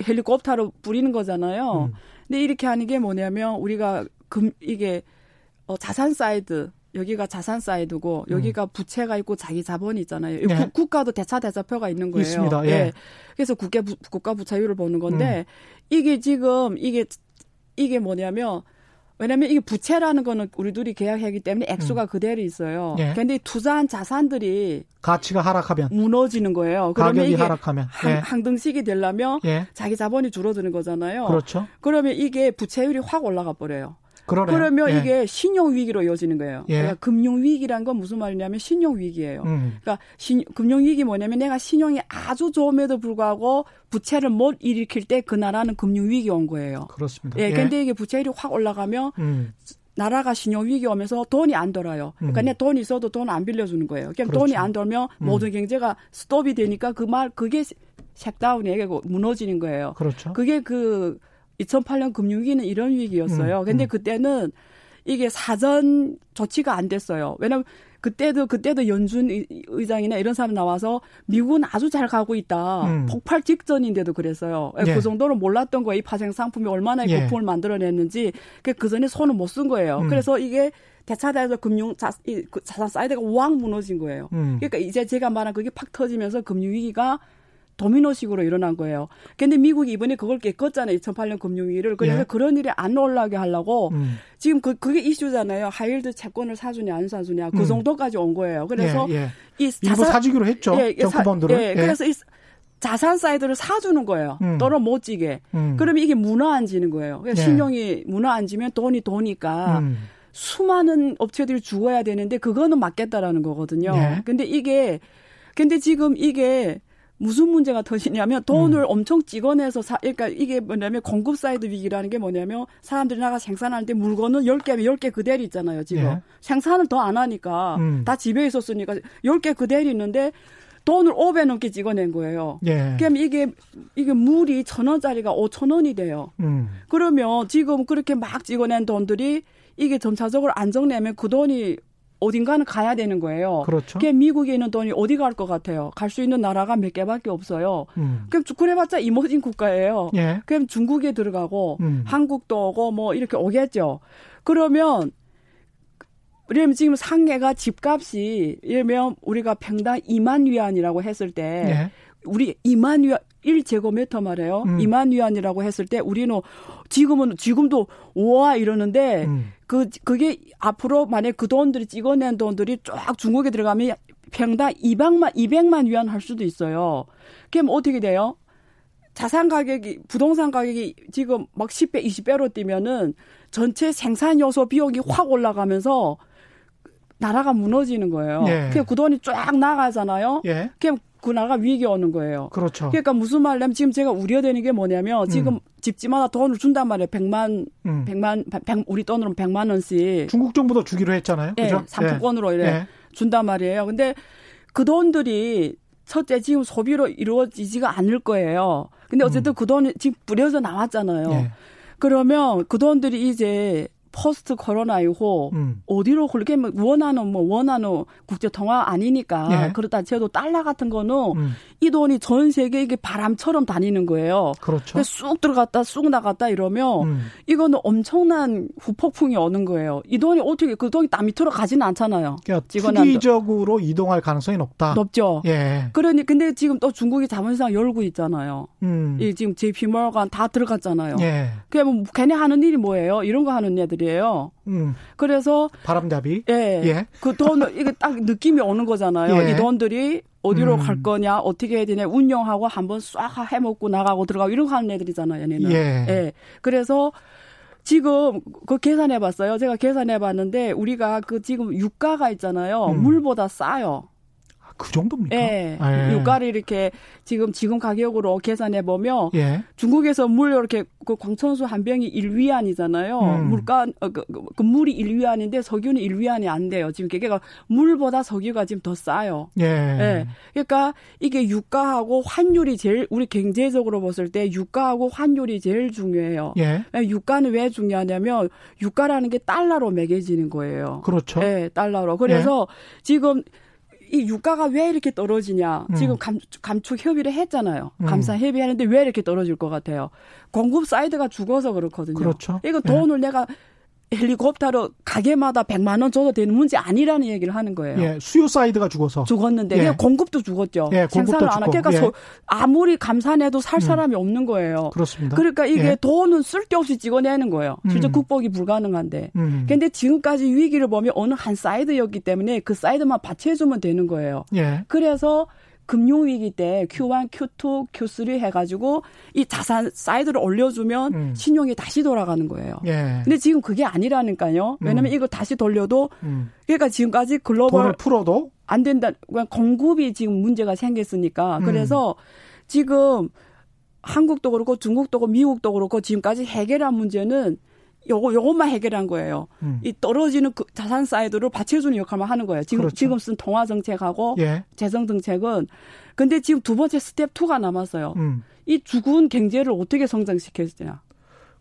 헬리콥터로 뿌리는 거잖아요. 음. 근데 이렇게 하는 게 뭐냐면 우리가 금 이게 어 자산 사이드 여기가 자산 side고 음. 여기가 음. 부채가 있고 자기 자본이 있잖아요. 예. 국, 국가도 대차 대조표가 있는 거예요. 있습니다. 예. 예. 그래서 국가 부, 국가 부채율을 보는 건데 음. 이게 지금 이게 이게 뭐냐면 왜냐하면 이게 부채라는 거는 우리 둘이 계약하기 때문에 액수가 음. 그대로 있어요. 예. 근데 투자한 자산들이 가치가 하락하면 무너지는 거예요. 그러면 가격이 이게 하락하면 예. 항등식이 되려면 예. 자기 자본이 줄어드는 거잖아요. 그렇죠. 그러면 이게 부채율이 확 올라가 버려요. 그러네요. 그러면 예. 이게 신용 위기로 이어지는 거예요. 예. 그러니까 금융 위기란 건 무슨 말이냐면 신용 위기예요. 음. 그러니까 신, 금융 위기 뭐냐면 내가 신용이 아주 좋음에도 불구하고 부채를 못 일으킬 때 그 나라는 금융 위기 온 거예요. 그렇습니다. 예. 예. 근데 이게 부채율이 확 올라가면 음. 나라가 신용 위기 오면서 돈이 안 돌아요. 그러니까 음. 내 돈이 있어도 돈 안 빌려주는 거예요. 그럼 그렇죠. 돈이 안 돌면 음. 모든 경제가 스톱이 되니까 그 말 그게 색다운이 무너지는 거예요. 그렇죠. 그게 그 2008년 금융위기는 이런 위기였어요. 음, 근데 음. 그때는 이게 사전 조치가 안 됐어요. 왜냐면 그때도 그때도 연준 의장이나 이런 사람 나와서 미국은 아주 잘 가고 있다. 음. 폭발 직전인데도 그랬어요. 예. 그 정도로 몰랐던 거예요. 이 파생 상품이 얼마나 예. 거품을 만들어냈는지. 그, 그 전에 손을 못 쓴 거예요. 음. 그래서 이게 대차대에서 금융 자, 이, 그 자산 side가 왕 무너진 거예요. 음. 그러니까 이제 제가 말한 그게 팍 터지면서 금융 위기가 도미노식으로 일어난 거예요. 근데 미국이 이번에 그걸 겪었잖아요. 2008년 금융위기를. 그래서 예. 그런 일이 안 올라게 하려고 음. 지금 그, 그게 이슈잖아요. high yield 채권을 사주냐 안 사주냐. 그 음. 정도까지 온 거예요. 그래서 예, 예. 이 자산, 일부 사주기로 했죠. 예, 정크본드를. 예, 예, 그래서 이 자산 side를 사주는 거예요. 음. 떨어 못 지게. 음. 그러면 이게 무너앉는 거예요. 그러니까 신용이 무너앉으면 돈이 도니까 음. 수많은 업체들이 죽어야 되는데 그거는 막겠다라는 거거든요. 예. 근데 이게 근데 지금 이게 무슨 문제가 터지냐면 돈을 음. 엄청 찍어내서 사, 그러니까 이게 뭐냐면 공급 사이드 위기라는 게 뭐냐면 사람들이 나가 때 물건은 10개면 10개 그대로 있잖아요, 지금. 예. 생산을 더 안 하니까 음. 다 집에 있었으니까 10개 그대로 있는데 돈을 5배 넘게 찍어낸 거예요. 예. 그럼 이게 이게 물이 천 원짜리가 5천 원이 돼요. 음. 그러면 지금 그렇게 막 찍어낸 돈들이 이게 점차적으로 안정되면 그 돈이 어딘가는 가야 되는 거예요. 그렇죠. 그게 미국에 있는 돈이 어디 갈 것 같아요? 갈 수 있는 나라가 몇 개밖에 없어요. 음. 그럼 그래봤자 이모진 국가예요. 예. 그럼 중국에 들어가고 음. 한국도 오고 뭐 이렇게 오겠죠. 그러면 왜냐면 지금 상해가 집값이 예면 우리가 평당 2만 위안이라고 했을 때 예. 우리 2만 위안 1제곱미터 말이에요. 음. 2만 위안이라고 했을 때 우리는 지금은 지금도 우와 이러는데 음. 그 그게 앞으로 만약 그 돈들이 찍어낸 돈들이 쫙 중국에 들어가면 평당 200만 200만 위안 할 수도 있어요. 그럼 어떻게 돼요? 자산 가격이 부동산 가격이 지금 막 10배 20배로 뛰면은 전체 생산 요소 비용이 확 올라가면서 나라가 무너지는 거예요. 예. 그 돈이 쫙 나가잖아요. 예. 그럼 그 나라가 위기 오는 거예요. 그렇죠. 그러니까 무슨 말이냐면 지금 제가 우려되는 게 뭐냐면 지금 음. 집집마다 돈을 준단 말이에요. 100만, 음. 100만, 100, 우리 돈으로 100만 원씩. 중국 정부도 주기로 했잖아요. 예, 그죠? 상품권으로 예. 이래 예. 준단 말이에요. 근데 그 돈들이 첫째 지금 소비로 이루어지지가 않을 거예요. 근데 어쨌든 음. 그 돈이 지금 뿌려져 나왔잖아요. 예. 그러면 그 돈들이 이제 포스트 코로나 이후 음. 어디로 그렇게 뭐 원하는 뭐 원하는 국제 통화 아니니까 예. 그렇다 쳐도 달러 같은 거는 음. 이 돈이 전 세계 이게 바람처럼 다니는 거예요. 그렇죠. 쑥 들어갔다 쑥 나갔다 이러면 음. 이거는 엄청난 후폭풍이 오는 거예요. 이 돈이 어떻게 그 돈이 땀 밑으로 가지는 않잖아요. 그러니까 투기적으로 이동할 가능성이 높다. 높죠. 예. 그러니 근데 지금 또 중국이 자본시장 열고 있잖아요. 음. 이 지금 JP모건 다 들어갔잖아요. 예. 그게 뭐 걔네 하는 일이 뭐예요? 이런 거 하는 애들이 에요. 음. 그래서 바람잡이. 예. 예. 그 돈 이게 딱 느낌이 오는 거잖아요. 예. 이 돈들이 어디로 음. 갈 거냐, 어떻게 해야 되냐, 운영하고 한번 싹 해먹고 나가고 들어가고 이런 거 하는 애들이잖아요, 얘네는. 예. 예. 그래서 지금 그 계산해 봤어요. 제가 계산해 봤는데 우리가 그 지금 유가가 있잖아요. 음. 물보다 싸요. 그 정도입니까? 예. 예. 유가를 이렇게 지금 지금 가격으로 계산해 보면 예. 중국에서 물 이렇게 그 광천수 한 병이 1위안이잖아요. 음. 물가 어, 그, 그, 그 물이 1위안인데 석유는 1위안이 안 돼요. 지금 그러니까 물보다 석유가 지금 더 싸요. 예. 예. 그러니까 이게 유가하고 환율이 제일 우리 경제적으로 봤을 때 유가하고 환율이 제일 중요해요. 예. 예. 유가는 왜 중요하냐면 유가라는 게 달러로 매겨지는 거예요. 그렇죠. 예, 달러로. 그래서 예. 지금 이 유가가 왜 이렇게 떨어지냐. 음. 지금 감, 감축 협의를 했잖아요. 음. 감산 협의하는데 왜 이렇게 떨어질 것 같아요. 공급 side가 죽어서 그렇거든요. 그렇죠. 이거 돈을 예. 내가 헬리콥터로 가게마다 100만 원 줘도 되는 문제 아니라는 얘기를 하는 거예요. 예, 수요 side가 죽어서 죽었는데 예. 공급도 죽었죠. 예, 생산을 안 하니까 그러니까 예. 아무리 감산해도 살 음. 사람이 음. 없는 거예요. 그렇습니다. 그러니까 이게 예. 돈은 쓸데없이 찍어내는 거예요. 실제 음. 극복이 불가능한데. 음. 근데 지금까지 위기를 보면 어느 한 side였기 때문에 그 side만 받쳐주면 되는 거예요. 예. 그래서 금융위기 때 QE1, QE2, QE3 해가지고 이 자산 side를 올려주면 음. 신용이 다시 돌아가는 거예요. 예. 근데 지금 그게 아니라니까요. 왜냐면 음. 이거 다시 돌려도 음. 그러니까 지금까지 글로벌 돈을 풀어도 안 된다. 그냥 공급이 지금 문제가 생겼으니까 음. 그래서 지금 한국도 그렇고 중국도 그렇고 미국도 그렇고 지금까지 해결한 문제는 요거 요것만 해결한 거예요. 음. 이 떨어지는 그 자산 side를 받쳐주는 역할만 하는 거예요. 지금 그렇죠. 지금 쓴 통화 정책하고 예. 재정 정책은 근데 지금 두 번째 스텝 2가 남았어요. 음. 이 죽은 경제를 어떻게 성장시켜주냐.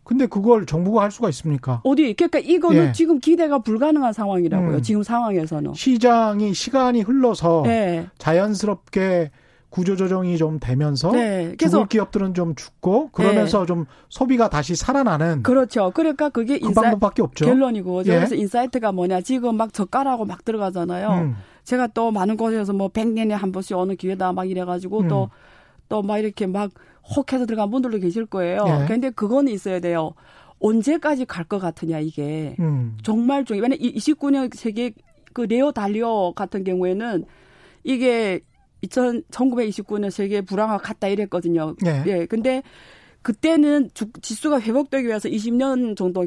근데 그걸 정부가 할 수가 있습니까? 어디? 그러니까 이거는 예. 지금 기대가 불가능한 상황이라고요. 음. 지금 상황에서는. 시장이 시간이 흘러서 예. 자연스럽게 구조조정이 좀 되면서 네. 그래서 죽을 기업들은 좀 죽고 그러면서 네. 좀 소비가 다시 살아나는 그렇죠. 그러니까 그게 그 인사... 방법밖에 없죠. 결론이고 예. 그래서 insight가 뭐냐 지금 막 저가라고 막 들어가잖아요. 음. 제가 또 많은 곳에서 뭐 100년에 한 번씩 어느 기회다 막 이래가지고 음. 또또 막 이렇게 막 혹해서 들어간 분들도 계실 거예요. 예. 근데 그거는 있어야 돼요. 언제까지 갈 것 같으냐 이게 음. 정말 중요. 왜냐 29년 세계 그 레오 달리오 같은 경우에는 이게 2000, 1929년 세계 불황과 같다 이랬거든요. 네. 예. 근데 그때는 주, 지수가 회복되기 위해서 20년 정도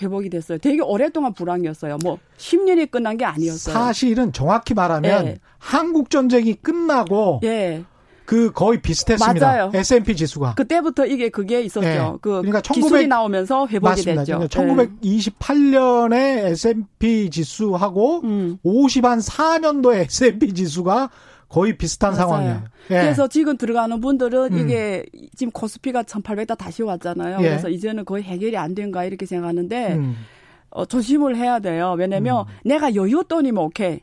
회복이 됐어요. 되게 오랫동안 불황이었어요. 뭐 10년이 끝난 게 아니었어요. 사실은 정확히 말하면 예. 한국 전쟁이 끝나고 예. 그 거의 비슷했습니다. 맞아요. S&P 지수가 그때부터 이게 그게 있었죠. 예. 그 그러니까 1900, 기술이 나오면서 회복이 맞습니다. 됐죠. 1928년에 S&P 지수하고 음. 50한 4년도에 S&P 지수가 거의 비슷한 맞아요. 상황이에요. 예. 그래서 지금 들어가는 분들은 음. 이게 지금 코스피가 1800다 다시 왔잖아요. 예. 그래서 이제는 거의 해결이 안 된가 이렇게 생각하는데 음. 어, 조심을 해야 돼요. 왜냐면 음. 내가 여유돈이면 오케이.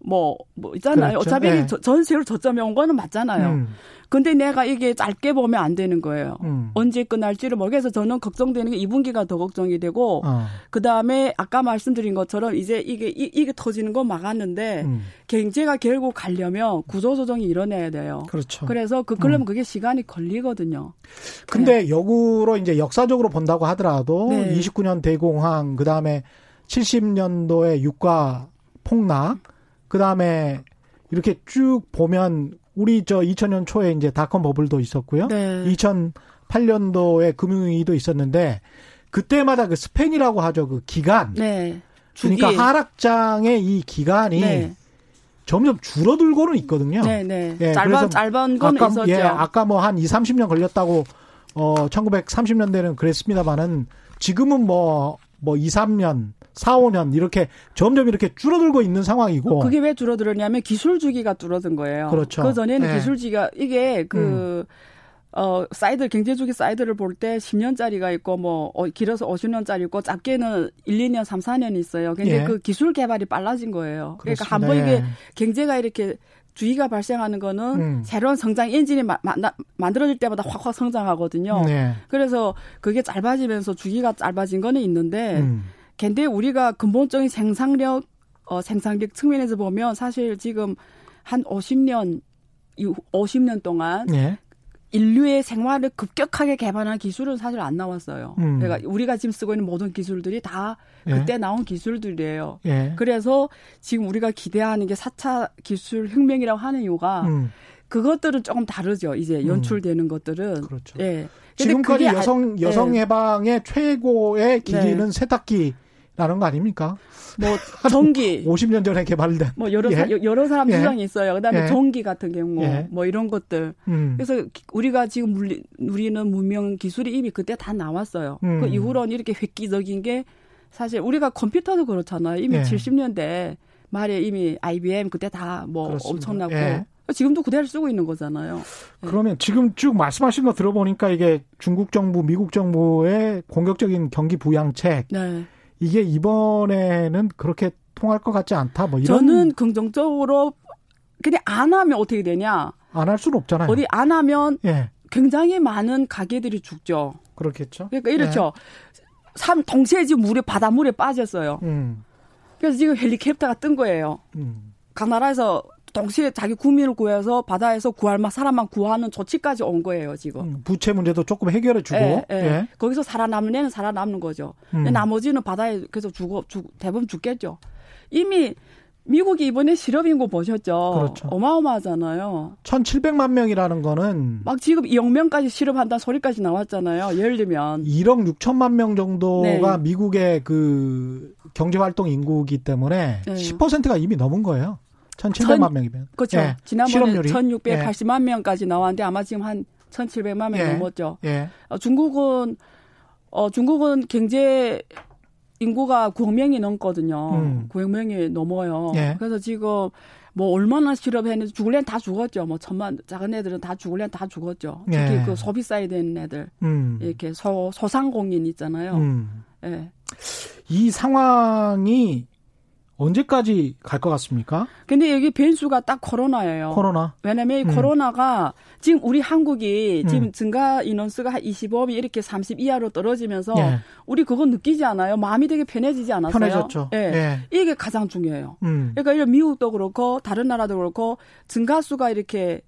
뭐, 뭐 있잖아요. 그렇죠. 어차피 네. 전세로 저점에 온 거는 맞잖아요. 음. 근데 내가 이게 짧게 보면 안 되는 거예요. 음. 언제 끝날지를 모르겠어 저는 걱정되는 게 2분기가 더 걱정이 되고 어. 그 다음에 아까 말씀드린 것처럼 이제 이게 이, 게 터지는 건 막았는데 음. 경제가 결국 가려면 구조 조정이 일어나야 돼요. 그렇죠. 그래서 그 그러면 음. 그게 시간이 걸리거든요. 근데 네. 역으로 이제 역사적으로 본다고 하더라도 네. 29년 대공황 그 다음에 70년도에 유가 폭락 그 다음에 이렇게 쭉 보면 우리 저 2000년 초에 이제 닷컴 버블도 있었고요. 네. 2008년도에 금융위기도 있었는데 그때마다 그 스팬이라고 하죠. 그 기간. 네. 그러니까 하락장의 이 기간이 네. 점점 줄어들고는 있거든요. 네, 네. 예, 짧은 짧은 건 아까, 있었죠. 예, 아까 뭐 한 2, 30년 걸렸다고 어 1930년대는 그랬습니다만은 지금은 뭐뭐 뭐 2, 3년 4, 5년 이렇게 점점 이렇게 줄어들고 있는 상황이고. 그게 왜 줄어들었냐면 기술 주기가 줄어든 거예요. 그렇죠. 그 전에는 네. 기술 주기가 이게 그 음. 어, 사이클, 경제주기 사이클을 볼 때 10년짜리가 있고, 뭐, 어, 길어서 50년짜리 있고, 짧게는 1, 2년, 3, 4년 있어요. 근데 예. 그 기술 개발이 빨라진 거예요. 그러니까 그렇습니다. 한번 이게 예. 경제가 이렇게 주기가 발생하는 거는 음. 새로운 성장 엔진이 마, 마, 만들어질 때마다 확확 성장하거든요. 네. 그래서 그게 짧아지면서 주기가 짧아진 거는 있는데, 음. 근데 우리가 근본적인 생산력 어 생산력 측면에서 보면 사실 지금 한 50년 50년 동안 예. 인류의 생활을 급격하게 개발한 기술은 사실 안 나왔어요. 음. 그러니까 우리가 지금 쓰고 있는 모든 기술들이 다 예. 그때 나온 기술들이에요. 예. 그래서 지금 우리가 기대하는 게 4차 기술 혁명이라고 하는 이유가 음. 그것들은 조금 다르죠. 이제 음. 연출되는 음. 것들은. 그렇죠. 예. 지금까지 여성 아, 여성 예. 해방의 최고의 기기는 네. 세탁기 라는 거 아닙니까? 뭐 전기 50년 전에 개발된 뭐 여러 사, 예. 여러 사람 주장이 예. 있어요. 그다음에 예. 전기 같은 경우 예. 뭐 이런 것들. 음. 그래서 우리가 지금 물리, 우리는 문명 기술이 이미 그때 다 나왔어요. 음. 그 이후로는 이렇게 획기적인 게 사실 우리가 컴퓨터도 그렇잖아요. 이미 70년대 예. 말에 이미 IBM 그때 다 뭐 엄청나고 예. 지금도 그대로 쓰고 있는 거잖아요. 그러면 지금 쭉 말씀하신 거 들어보니까 이게 중국 정부, 미국 정부의 공격적인 경기 부양책 네. 이게 이번에는 그렇게 통할 것 같지 않다. 뭐 이런 저는 긍정적으로 그냥 안 하면 어떻게 되냐? 안 할 수는 없잖아요. 어디 안 하면 예. 굉장히 많은 가게들이 죽죠. 그렇겠죠. 그러니까 이렇죠. 예. 삼 동시에 지금 물에 바닷물에 빠졌어요. 음. 그래서 지금 헬리콥터가 뜬 거예요. 음. 각 나라에서 동시에 자기 국민을 구해서 바다에서 구할 만 사람만 구하는 조치까지 온 거예요 지금. 음, 부채 문제도 조금 해결해 주고. 예, 예. 예. 거기서 살아남는 애는 살아남는 거죠. 음. 나머지는 바다에 계속 죽어 죽, 대부분 죽겠죠. 이미 미국이 이번에 실업 인구 보셨죠? 그렇죠. 어마어마하잖아요. 1,700만 명이라는 거는 막 지금 0명까지 실업한다는 소리까지 나왔잖아요. 예를 들면 1억 6천만 명 정도가 네. 미국의 그 경제 활동 인구이기 때문에 네. 10%가 이미 넘은 거예요. 1,700만 명이면. 그렇죠. 예. 지난번에 1,680만 예. 명까지 나왔는데 아마 지금 한 1,700만 명 예. 넘었죠. 예. 어, 중국은 어 중국은 경제 인구가 9억 명이 넘거든요. 음. 9억 명이 넘어요. 예. 그래서 지금 뭐 얼마나 실업했는지 죽을래는 다 죽었죠. 뭐 천만 작은 애들은 다 죽을래는 다 죽었죠. 특히 예. 그 소비 되는 애들 음. 이렇게 소 소상공인 있잖아요. 음. 예. 이 상황이 언제까지 갈 것 같습니까? 근데 여기 변수가 딱 코로나예요. 코로나. 왜냐면 이 음. 코로나가 지금 우리 한국이 음. 지금 증가 인원수가 한 25이 이렇게 30 이하로 떨어지면서 예. 우리 그거 느끼지 않아요? 마음이 되게 편해지지 않았어요? 편해졌죠. 예. 예. 이게 가장 중요해요. 음. 그러니까 이런 미국도 그렇고 다른 나라도 그렇고 증가수가 이렇게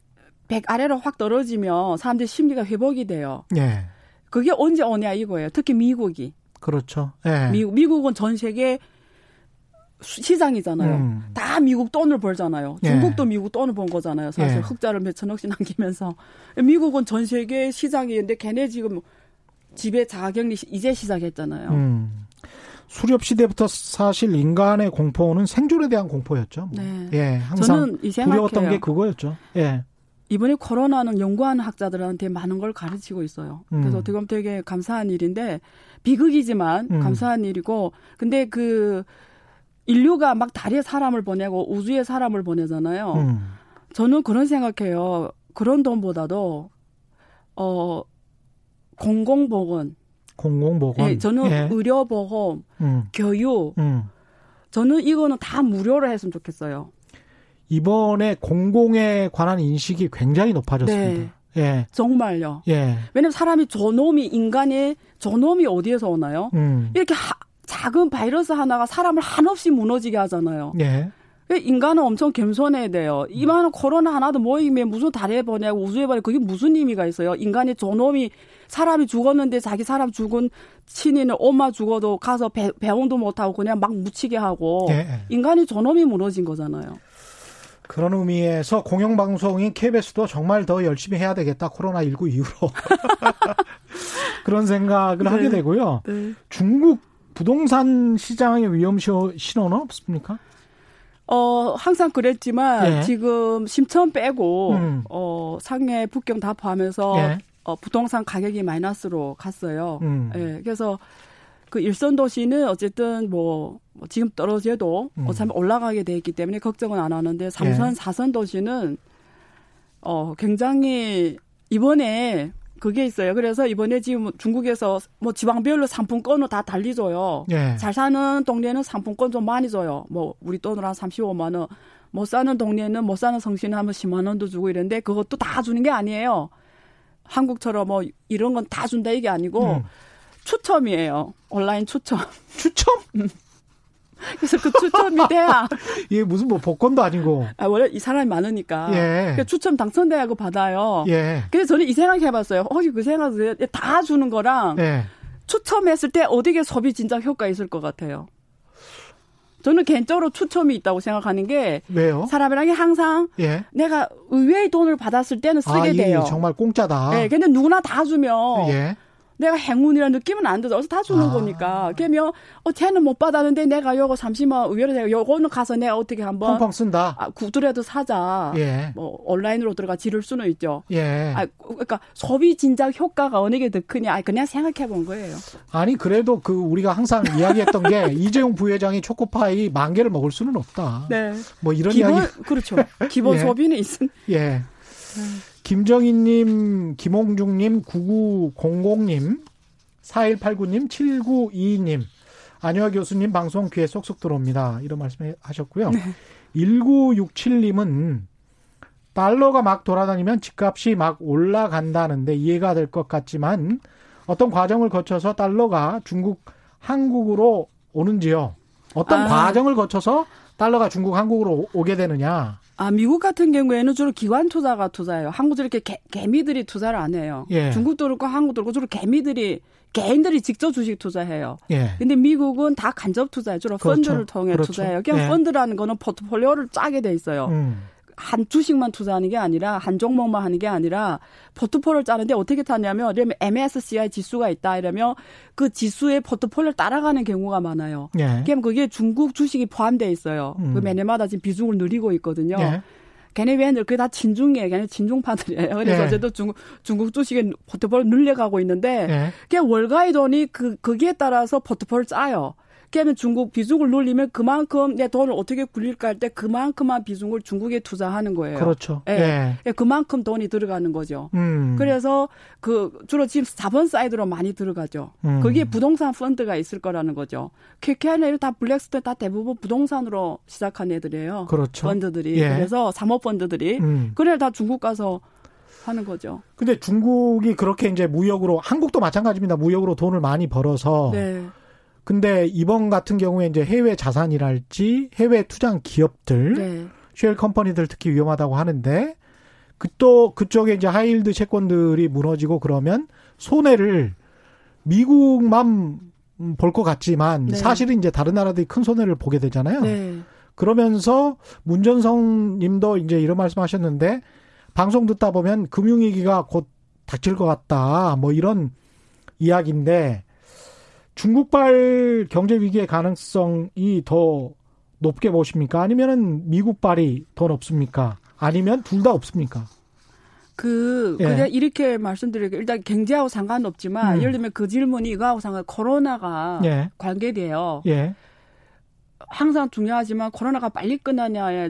100 아래로 확 떨어지면 사람들 심리가 회복이 돼요. 예. 그게 언제 오냐 이거예요. 특히 미국이. 그렇죠. 예. 미국 미국은 전 세계 시장이잖아요. 음. 다 미국 돈을 벌잖아요. 예. 중국도 예. 미국 돈을 번 거잖아요. 사실 예. 흑자를 몇 천억씩 남기면서 미국은 전 세계 시장이있는데 걔네 지금 집에 자가격리 이제 시작했잖아요. 음. 수렵 시대부터 사실 인간의 공포는 생존에 대한 공포였죠. 뭐. 네. 예, 항상 두려웠던 게 그거였죠. 예. 이번에 코로나는 연구하는 학자들한테 많은 걸 가르치고 있어요. 음. 그래서 어떻게 보면 되게 감사한 일인데 비극이지만 음. 감사한 일이고 근데 그 인류가 막 달에 사람을 보내고 우주에 사람을 보내잖아요. 음. 저는 그런 생각해요. 그런 돈보다도 어 공공보건 공공보건. 예, 저는 예. 의료보험, 음. 교육. 음. 저는 이거는 다 무료로 했으면 좋겠어요. 이번에 공공에 관한 인식이 굉장히 높아졌습니다. 네. 예. 정말요. 예. 왜냐면 사람이 저놈이 인간의 저놈이 어디에서 오나요? 음. 이렇게 하, 작은 바이러스 하나가 사람을 한없이 무너지게 하잖아요. 예. 인간은 엄청 겸손해야 돼요. 이만한 코로나 하나도 모이면 무슨 달에 보내고 우주에 보내 그게 무슨 의미가 있어요? 인간이 저놈이 사람이 죽었는데 자기 사람 죽은 친인은 엄마 죽어도 가서 배, 배웅도 못하고 그냥 막 묻히게 하고 예. 인간이 저놈이 무너진 거잖아요. 그런 의미에서 공영방송인 KBS도 정말 더 열심히 해야 되겠다. 코로나19 이후로. 그런 생각을 네. 하게 되고요. 네. 중국 부동산 시장의 위험 신호는 없습니까? 어, 항상 그랬지만 예. 지금 심천 빼고 음. 어, 상해 북경 다 포함해서 예. 어, 부동산 가격이 마이너스로 갔어요. 음. 예. 그래서 그 일선 도시는 어쨌든 뭐, 뭐 지금 떨어져도 음. 어차피 올라가게 돼 있기 때문에 걱정은 안 하는데 3선, 예. 4선 도시는 어, 굉장히 이번에 그게 있어요. 그래서 이번에 지금 중국에서 뭐 지방별로 상품권을 다 달리 줘요. 예. 잘 사는 동네는 상품권 좀 많이 줘요. 뭐 우리 돈으로 한 35만 원. 못 사는 동네는 못 사는 성신은 하면 10만 원도 주고 이런데 그것도 다 주는 게 아니에요. 한국처럼 뭐 이런 건 다 준다 이게 아니고 음. 추첨이에요. 온라인 추첨. 추첨? 음. 그래서 그 추첨이 돼야. 이게 무슨 뭐 복권도 아니고. 아, 원래 이 사람이 많으니까. 예. 그 추첨 당선돼야고 받아요. 예. 그래서 저는 이 생각 해봤어요. 혹시 그 생각 다 주는 거랑. 예. 추첨했을 때 어디게 소비 진작 효과 있을 것 같아요. 저는 개인적으로 추첨이 있다고 생각하는 게 왜요? 사람이랑 항상 예. 내가 의외의 돈을 받았을 때는 쓰게 아, 돼요. 정말 공짜다. 네, 근데 누구나 다 주면 예. 내가 행운이라는 느낌은 안 들어. 다 주는 아. 거니까. 그러면 어 쟤는 못 받았는데 내가 요거 잠시만 의외로 제가 요거는 가서 내가 어떻게 한번 펑펑 쓴다. 아, 구두라도 사자. 예. 뭐 온라인으로 들어가 지를 수는 있죠. 예. 아, 그러니까 소비 진작 효과가 어느 게 더 크냐. 아, 그냥 생각해 본 거예요. 아니 그래도 그 우리가 항상 이야기했던 게 이재용 부회장이 초코파이 만 개를 먹을 수는 없다. 네. 뭐 이런 기본, 이야기. 그렇죠. 기본 예. 소비는 있은. 예. 김정희님, 김홍중님, 9900님, 4189님, 7922님, 안효아 교수님 방송 귀에 쏙쏙 들어옵니다. 이런 말씀 하셨고요. 네. 1967님은 달러가 막 돌아다니면 집값이 막 올라간다는데 이해가 될 것 같지만 어떤 과정을 거쳐서 달러가 중국, 한국으로 오는지요? 어떤 아. 과정을 거쳐서 달러가 중국, 한국으로 오게 되느냐? 아, 미국 같은 경우에는 주로 기관 투자가 투자예요. 한국도 이렇게 개, 개미들이 투자를 안 해요. 예. 중국도 그렇고 한국도 그렇고 주로 개미들이 개인들이 직접 주식 투자해요. 예. 근데 미국은 다 간접 투자예요. 주로 그렇죠. 펀드를 통해 그렇죠. 투자해요. 그냥 예. 펀드라는 거는 포트폴리오를 짜게 돼 있어요. 음. 한 주식만 투자하는 게 아니라 한 종목만 하는 게 아니라 포트폴리오를 짜는데 어떻게 타냐면 이러면 MSCI 지수가 있다 이러면 그 지수의 포트폴리오를 따라가는 경우가 많아요. 예. 그럼 그게 중국 주식이 포함돼 있어요. 음. 그 매년마다 지금 비중을 늘리고 있거든요. 예. 걔네 왜들 그게 다 친중이에요. 걔네 친중파들이에요. 그래서 예. 어제도 중국 중국 주식의 포트폴리오 늘려가고 있는데 예. 그냥 월가의 돈이 그 거기에 따라서 포트폴리오 짜요. 그러면 중국 비중을 늘리면 그만큼 내 돈을 어떻게 굴릴까 할 때 그만큼만 비중을 중국에 투자하는 거예요. 그렇죠. 예. 예. 예. 그만큼 돈이 들어가는 거죠. 음. 그래서 그 주로 지금 4번 side로 많이 들어가죠. 음. 거기에 부동산 펀드가 있을 거라는 거죠. KKR이나 블랙스톤 다 대부분 부동산으로 시작한 애들이에요. 그렇죠. 펀드들이. 예. 그래서 사모 펀드들이. 음. 그래 다 중국 가서 하는 거죠. 근데 중국이 그렇게 이제 무역으로 한국도 마찬가지입니다. 무역으로 돈을 많이 벌어서 네. 근데 이번 같은 경우에 이제 해외 자산이랄지 해외 투자 기업들, 네. shale company들 특히 위험하다고 하는데 그 또 그쪽에 이제 high yield 채권들이 무너지고 그러면 손해를 미국만 볼 것 같지만 네. 사실은 이제 다른 나라들이 큰 손해를 보게 되잖아요. 네. 그러면서 문전성 님도 이제 이런 말씀 하셨는데 방송 듣다 보면 금융위기가 곧 닥칠 것 같다. 뭐 이런 이야기인데 중국발 경제 위기의 가능성이 더 높게 보십니까? 아니면은 미국발이 더 높습니까? 아니면 둘 다 없습니까? 그 예. 그냥 이렇게 말씀드리게 일단 경제하고 상관없지만 음. 예를 들면 그 질문이 이거하고 상관 코로나가 예. 관계돼요. 예. 항상 중요하지만 코로나가 빨리 끝나냐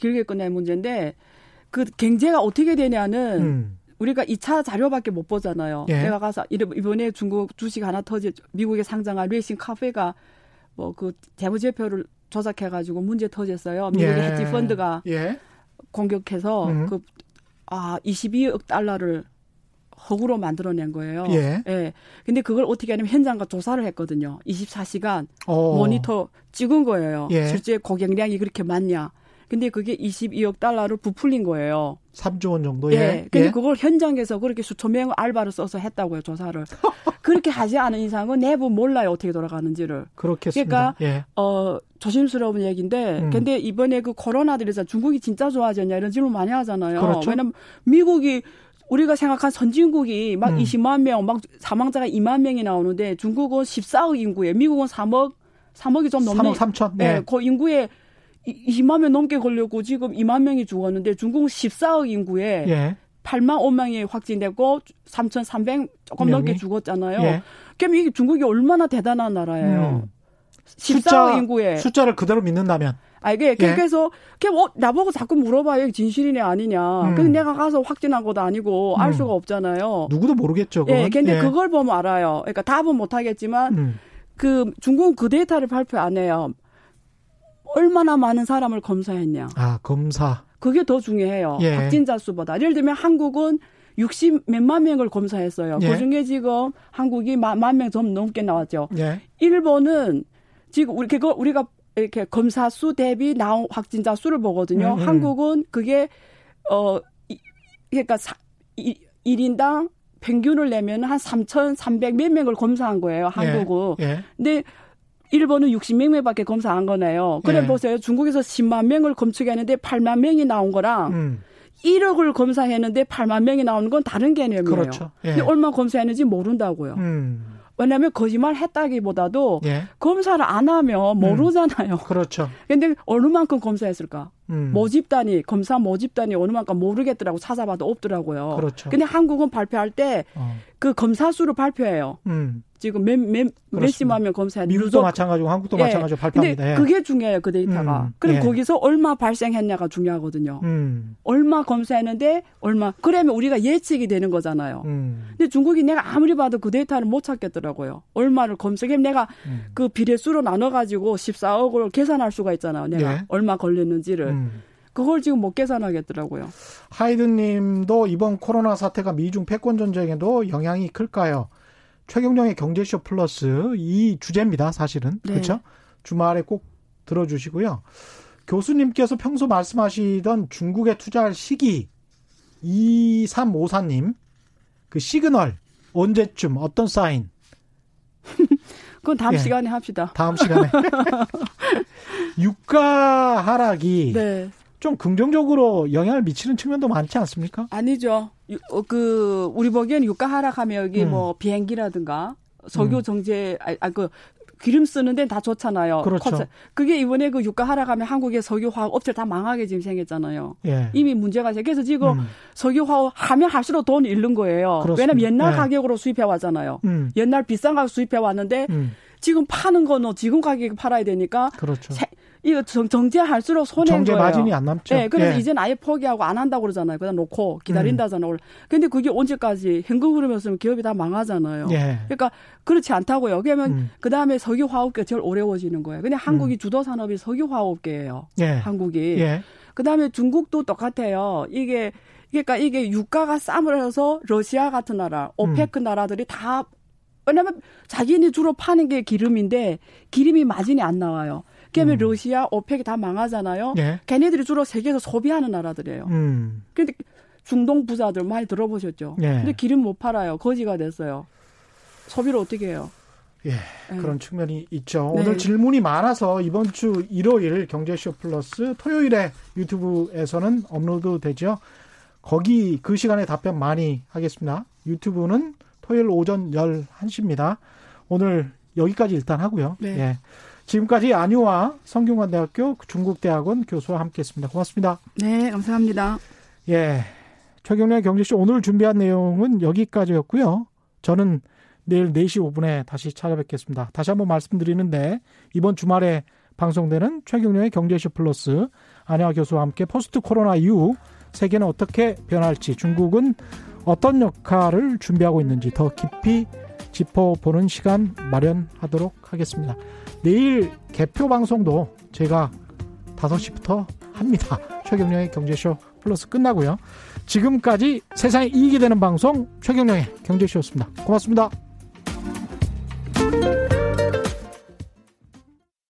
길게 끝나냐 문제인데 그 경제가 어떻게 되냐는 음. 우리가 2차 자료밖에 못 보잖아요. 예. 내가 가서 이번에 중국 주식 하나 터지 미국에 상장한 레이싱 카페가 뭐 그 재무제표를 조작해 가지고 문제 터졌어요. 미국의 예. 헤지 펀드가 예. 공격해서 음. 그아 22억 달러를 허구로 만들어낸 거예요. 예. 예. 근데 그걸 어떻게 하냐면 현장과 조사를 했거든요. 24시간 오. 모니터 찍은 거예요. 예. 실제 고객량이 그렇게 많냐. 근데 그게 22억 달러를 부풀린 거예요. 3조 원 정도? 예. 예. 근데 예. 그걸 현장에서 그렇게 수천 명 알바를 써서 했다고요, 조사를. 그렇게 하지 않은 이상은 내부 몰라요, 어떻게 돌아가는지를. 그렇겠습니다. 그러니까, 예. 어, 조심스러운 얘기인데, 음. 근데 이번에 그 코로나 들에서 중국이 진짜 좋아졌냐 이런 질문 많이 하잖아요. 그렇죠. 왜냐면 미국이 우리가 생각한 선진국이 막 음. 20만 명, 막 사망자가 2만 명이 나오는데 중국은 14억 인구에 미국은 3억 3억이 좀 넘는 3억 3천. 네. 네. 그 인구에 20만 명 넘게 걸렸고 지금 2만 명이 죽었는데 중국은 14억 인구에 예. 8만 5명이 확진되고 3,300 조금 명이? 넘게 죽었잖아요. 예. 그럼 이게 중국이 얼마나 대단한 나라예요. 음. 14억 숫자, 인구에 숫자를 그대로 믿는다면 아, 이게, 예. 그래서, 걔 뭐, 나보고 자꾸 물어봐요. 진실이냐, 아니냐. 음. 그 내가 가서 확진한 것도 아니고, 알 음. 수가 없잖아요. 누구도 모르겠죠. 그건. 예, 근데 예. 그걸 보면 알아요. 그러니까 답은 못 하겠지만, 음. 그, 중국은 그 데이터를 발표 안 해요. 얼마나 많은 사람을 검사했냐. 아, 검사. 그게 더 중요해요. 예. 확진자 수보다. 예를 들면 한국은 60 몇만 명을 검사했어요. 예. 그 중에 지금 한국이 만 명 좀 넘게 나왔죠. 예. 일본은 지금 우리 그거 우리가 이렇게 검사 수 대비 나온 확진자 수를 보거든요. 음, 음. 한국은 그게 어 이, 그러니까 사, 이, 1인당 평균을 내면 한 3,300 몇 명을 검사한 거예요. 한국은. 예, 예. 근데 일본은 60명밖에 검사 안 거네요. 그래 예. 보세요. 중국에서 10만 명을 검측했는데 8만 명이 나온 거랑 음. 1억을 검사했는데 8만 명이 나오는 건 다른 개념이에요. 그렇죠. 예. 근데 얼마 검사했는지 모른다고요. 음. 왜냐하면 거짓말 했다기보다도 예. 검사를 안 하면 모르잖아요. 음. 그렇죠. 근데 어느 만큼 검사했을까? 음. 모집단이 검사 모집단이 어느 만큼 모르겠더라고 찾아봐도 없더라고요. 그렇죠. 근데 한국은 발표할 때그 어. 그 검사 수를 발표해요. 음. 지금 몇, 몇, 몇십 만 명 검사했는데. 미국도 누적, 마찬가지고 한국도 예. 마찬가지로 발표합니다. 근데 예. 그게 중요해요, 그 데이터가. 음. 그럼 예. 거기서 얼마 발생했냐가 중요하거든요. 음. 얼마 검사했는데 얼마. 그러면 우리가 예측이 되는 거잖아요. 음. 근데 중국이 내가 아무리 봐도 그 데이터를 못 찾겠더라고요. 얼마를 검색해. 내가 음. 그 비례수로 나눠 가지고 14억을 계산할 수가 있잖아요. 내가 예. 얼마 걸렸는지를. 음. 그걸 지금 못 계산하겠더라고요. 하이든님도 이번 코로나 사태가 미중 패권 전쟁에도 영향이 클까요? 최경영의 경제쇼 플러스 이 주제입니다. 사실은 네. 그렇죠. 주말에 꼭 들어주시고요. 교수님께서 평소 말씀하시던 중국에 투자할 시기 2354님 그 시그널 언제쯤 어떤 사인 그건 다음 예. 시간에 합시다. 다음 시간에. 유가 하락이 네. 좀 긍정적으로 영향을 미치는 측면도 많지 않습니까? 아니죠. 어, 그 우리 보기엔 유가 하락하면 여기 음. 뭐 비행기라든가 석유 음. 정제 아그 기름 쓰는 데는 다 좋잖아요. 그렇죠. 코스. 그게 이번에 그 유가 하락하면 한국의 석유화학 업체 다 망하게 지금 생겼잖아요. 예. 이미 문제가 생겨서 지금 음. 석유화학 하면 할수록 돈 잃는 거예요. 그렇습니다. 왜냐면 옛날 예. 가격으로 수입해 왔잖아요. 음. 옛날 비싼 가격 수입해 왔는데 음. 지금 파는 거는 지금 가격에 팔아야 되니까 그렇죠. 세, 이거 정, 정제할수록 손해인 정제 거예요. 마진이 안 남죠. 네, 그래서 예. 이제는 아예 포기하고 안 한다고 그러잖아요. 그냥 놓고 기다린다잖아요. 음. 근데 그게 언제까지 현금 흐르면서 기업이 다 망하잖아요. 예. 그러니까 그렇지 않다고요. 그러면 음. 그다음에 석유 화학업계 제일 어려워지는 거예요. 근데 한국이 음. 주도 산업이 석유 화학업계예요. 예. 한국이. 예. 그다음에 중국도 똑같아요. 이게 그러니까 이게 유가가 싸물어서 러시아 같은 나라, 오페크 음. 나라들이 다 왜냐면 자기네 주로 파는 게 기름인데 기름이 마진이 안 나와요. 그러면 음. 러시아, 오펙이 다 망하잖아요. 예. 걔네들이 주로 세계에서 소비하는 나라들이에요. 음. 근데 중동 부자들 많이 들어보셨죠? 예. 근데 기름 못 팔아요. 거지가 됐어요. 소비를 어떻게 해요? 예, 예. 그런 측면이 있죠. 네. 오늘 질문이 많아서 이번 주 일요일 경제쇼 플러스 토요일에 유튜브에서는 업로드 되죠. 거기 그 시간에 답변 많이 하겠습니다. 유튜브는 토요일 오전 11시입니다. 오늘 여기까지 일단 하고요. 네. 예. 지금까지 안유화 성균관대학교 중국대학원 교수와 함께했습니다. 고맙습니다. 네, 감사합니다. 예, 최경련의 경제쇼 오늘 준비한 내용은 여기까지였고요. 저는 내일 4시 5분에 다시 찾아뵙겠습니다. 다시 한번 말씀드리는데 이번 주말에 방송되는 최경련의 경제쇼 플러스 안혜화 교수와 함께 포스트 코로나 이후 세계는 어떻게 변할지 중국은 어떤 역할을 준비하고 있는지 더 깊이 짚어보는 시간 마련하도록 하겠습니다. 내일 개표 방송도 제가 5시부터 합니다. 최경령의 경제쇼 플러스 끝나고요. 지금까지 세상에 이익이 되는 방송 최경령의 경제쇼였습니다. 고맙습니다.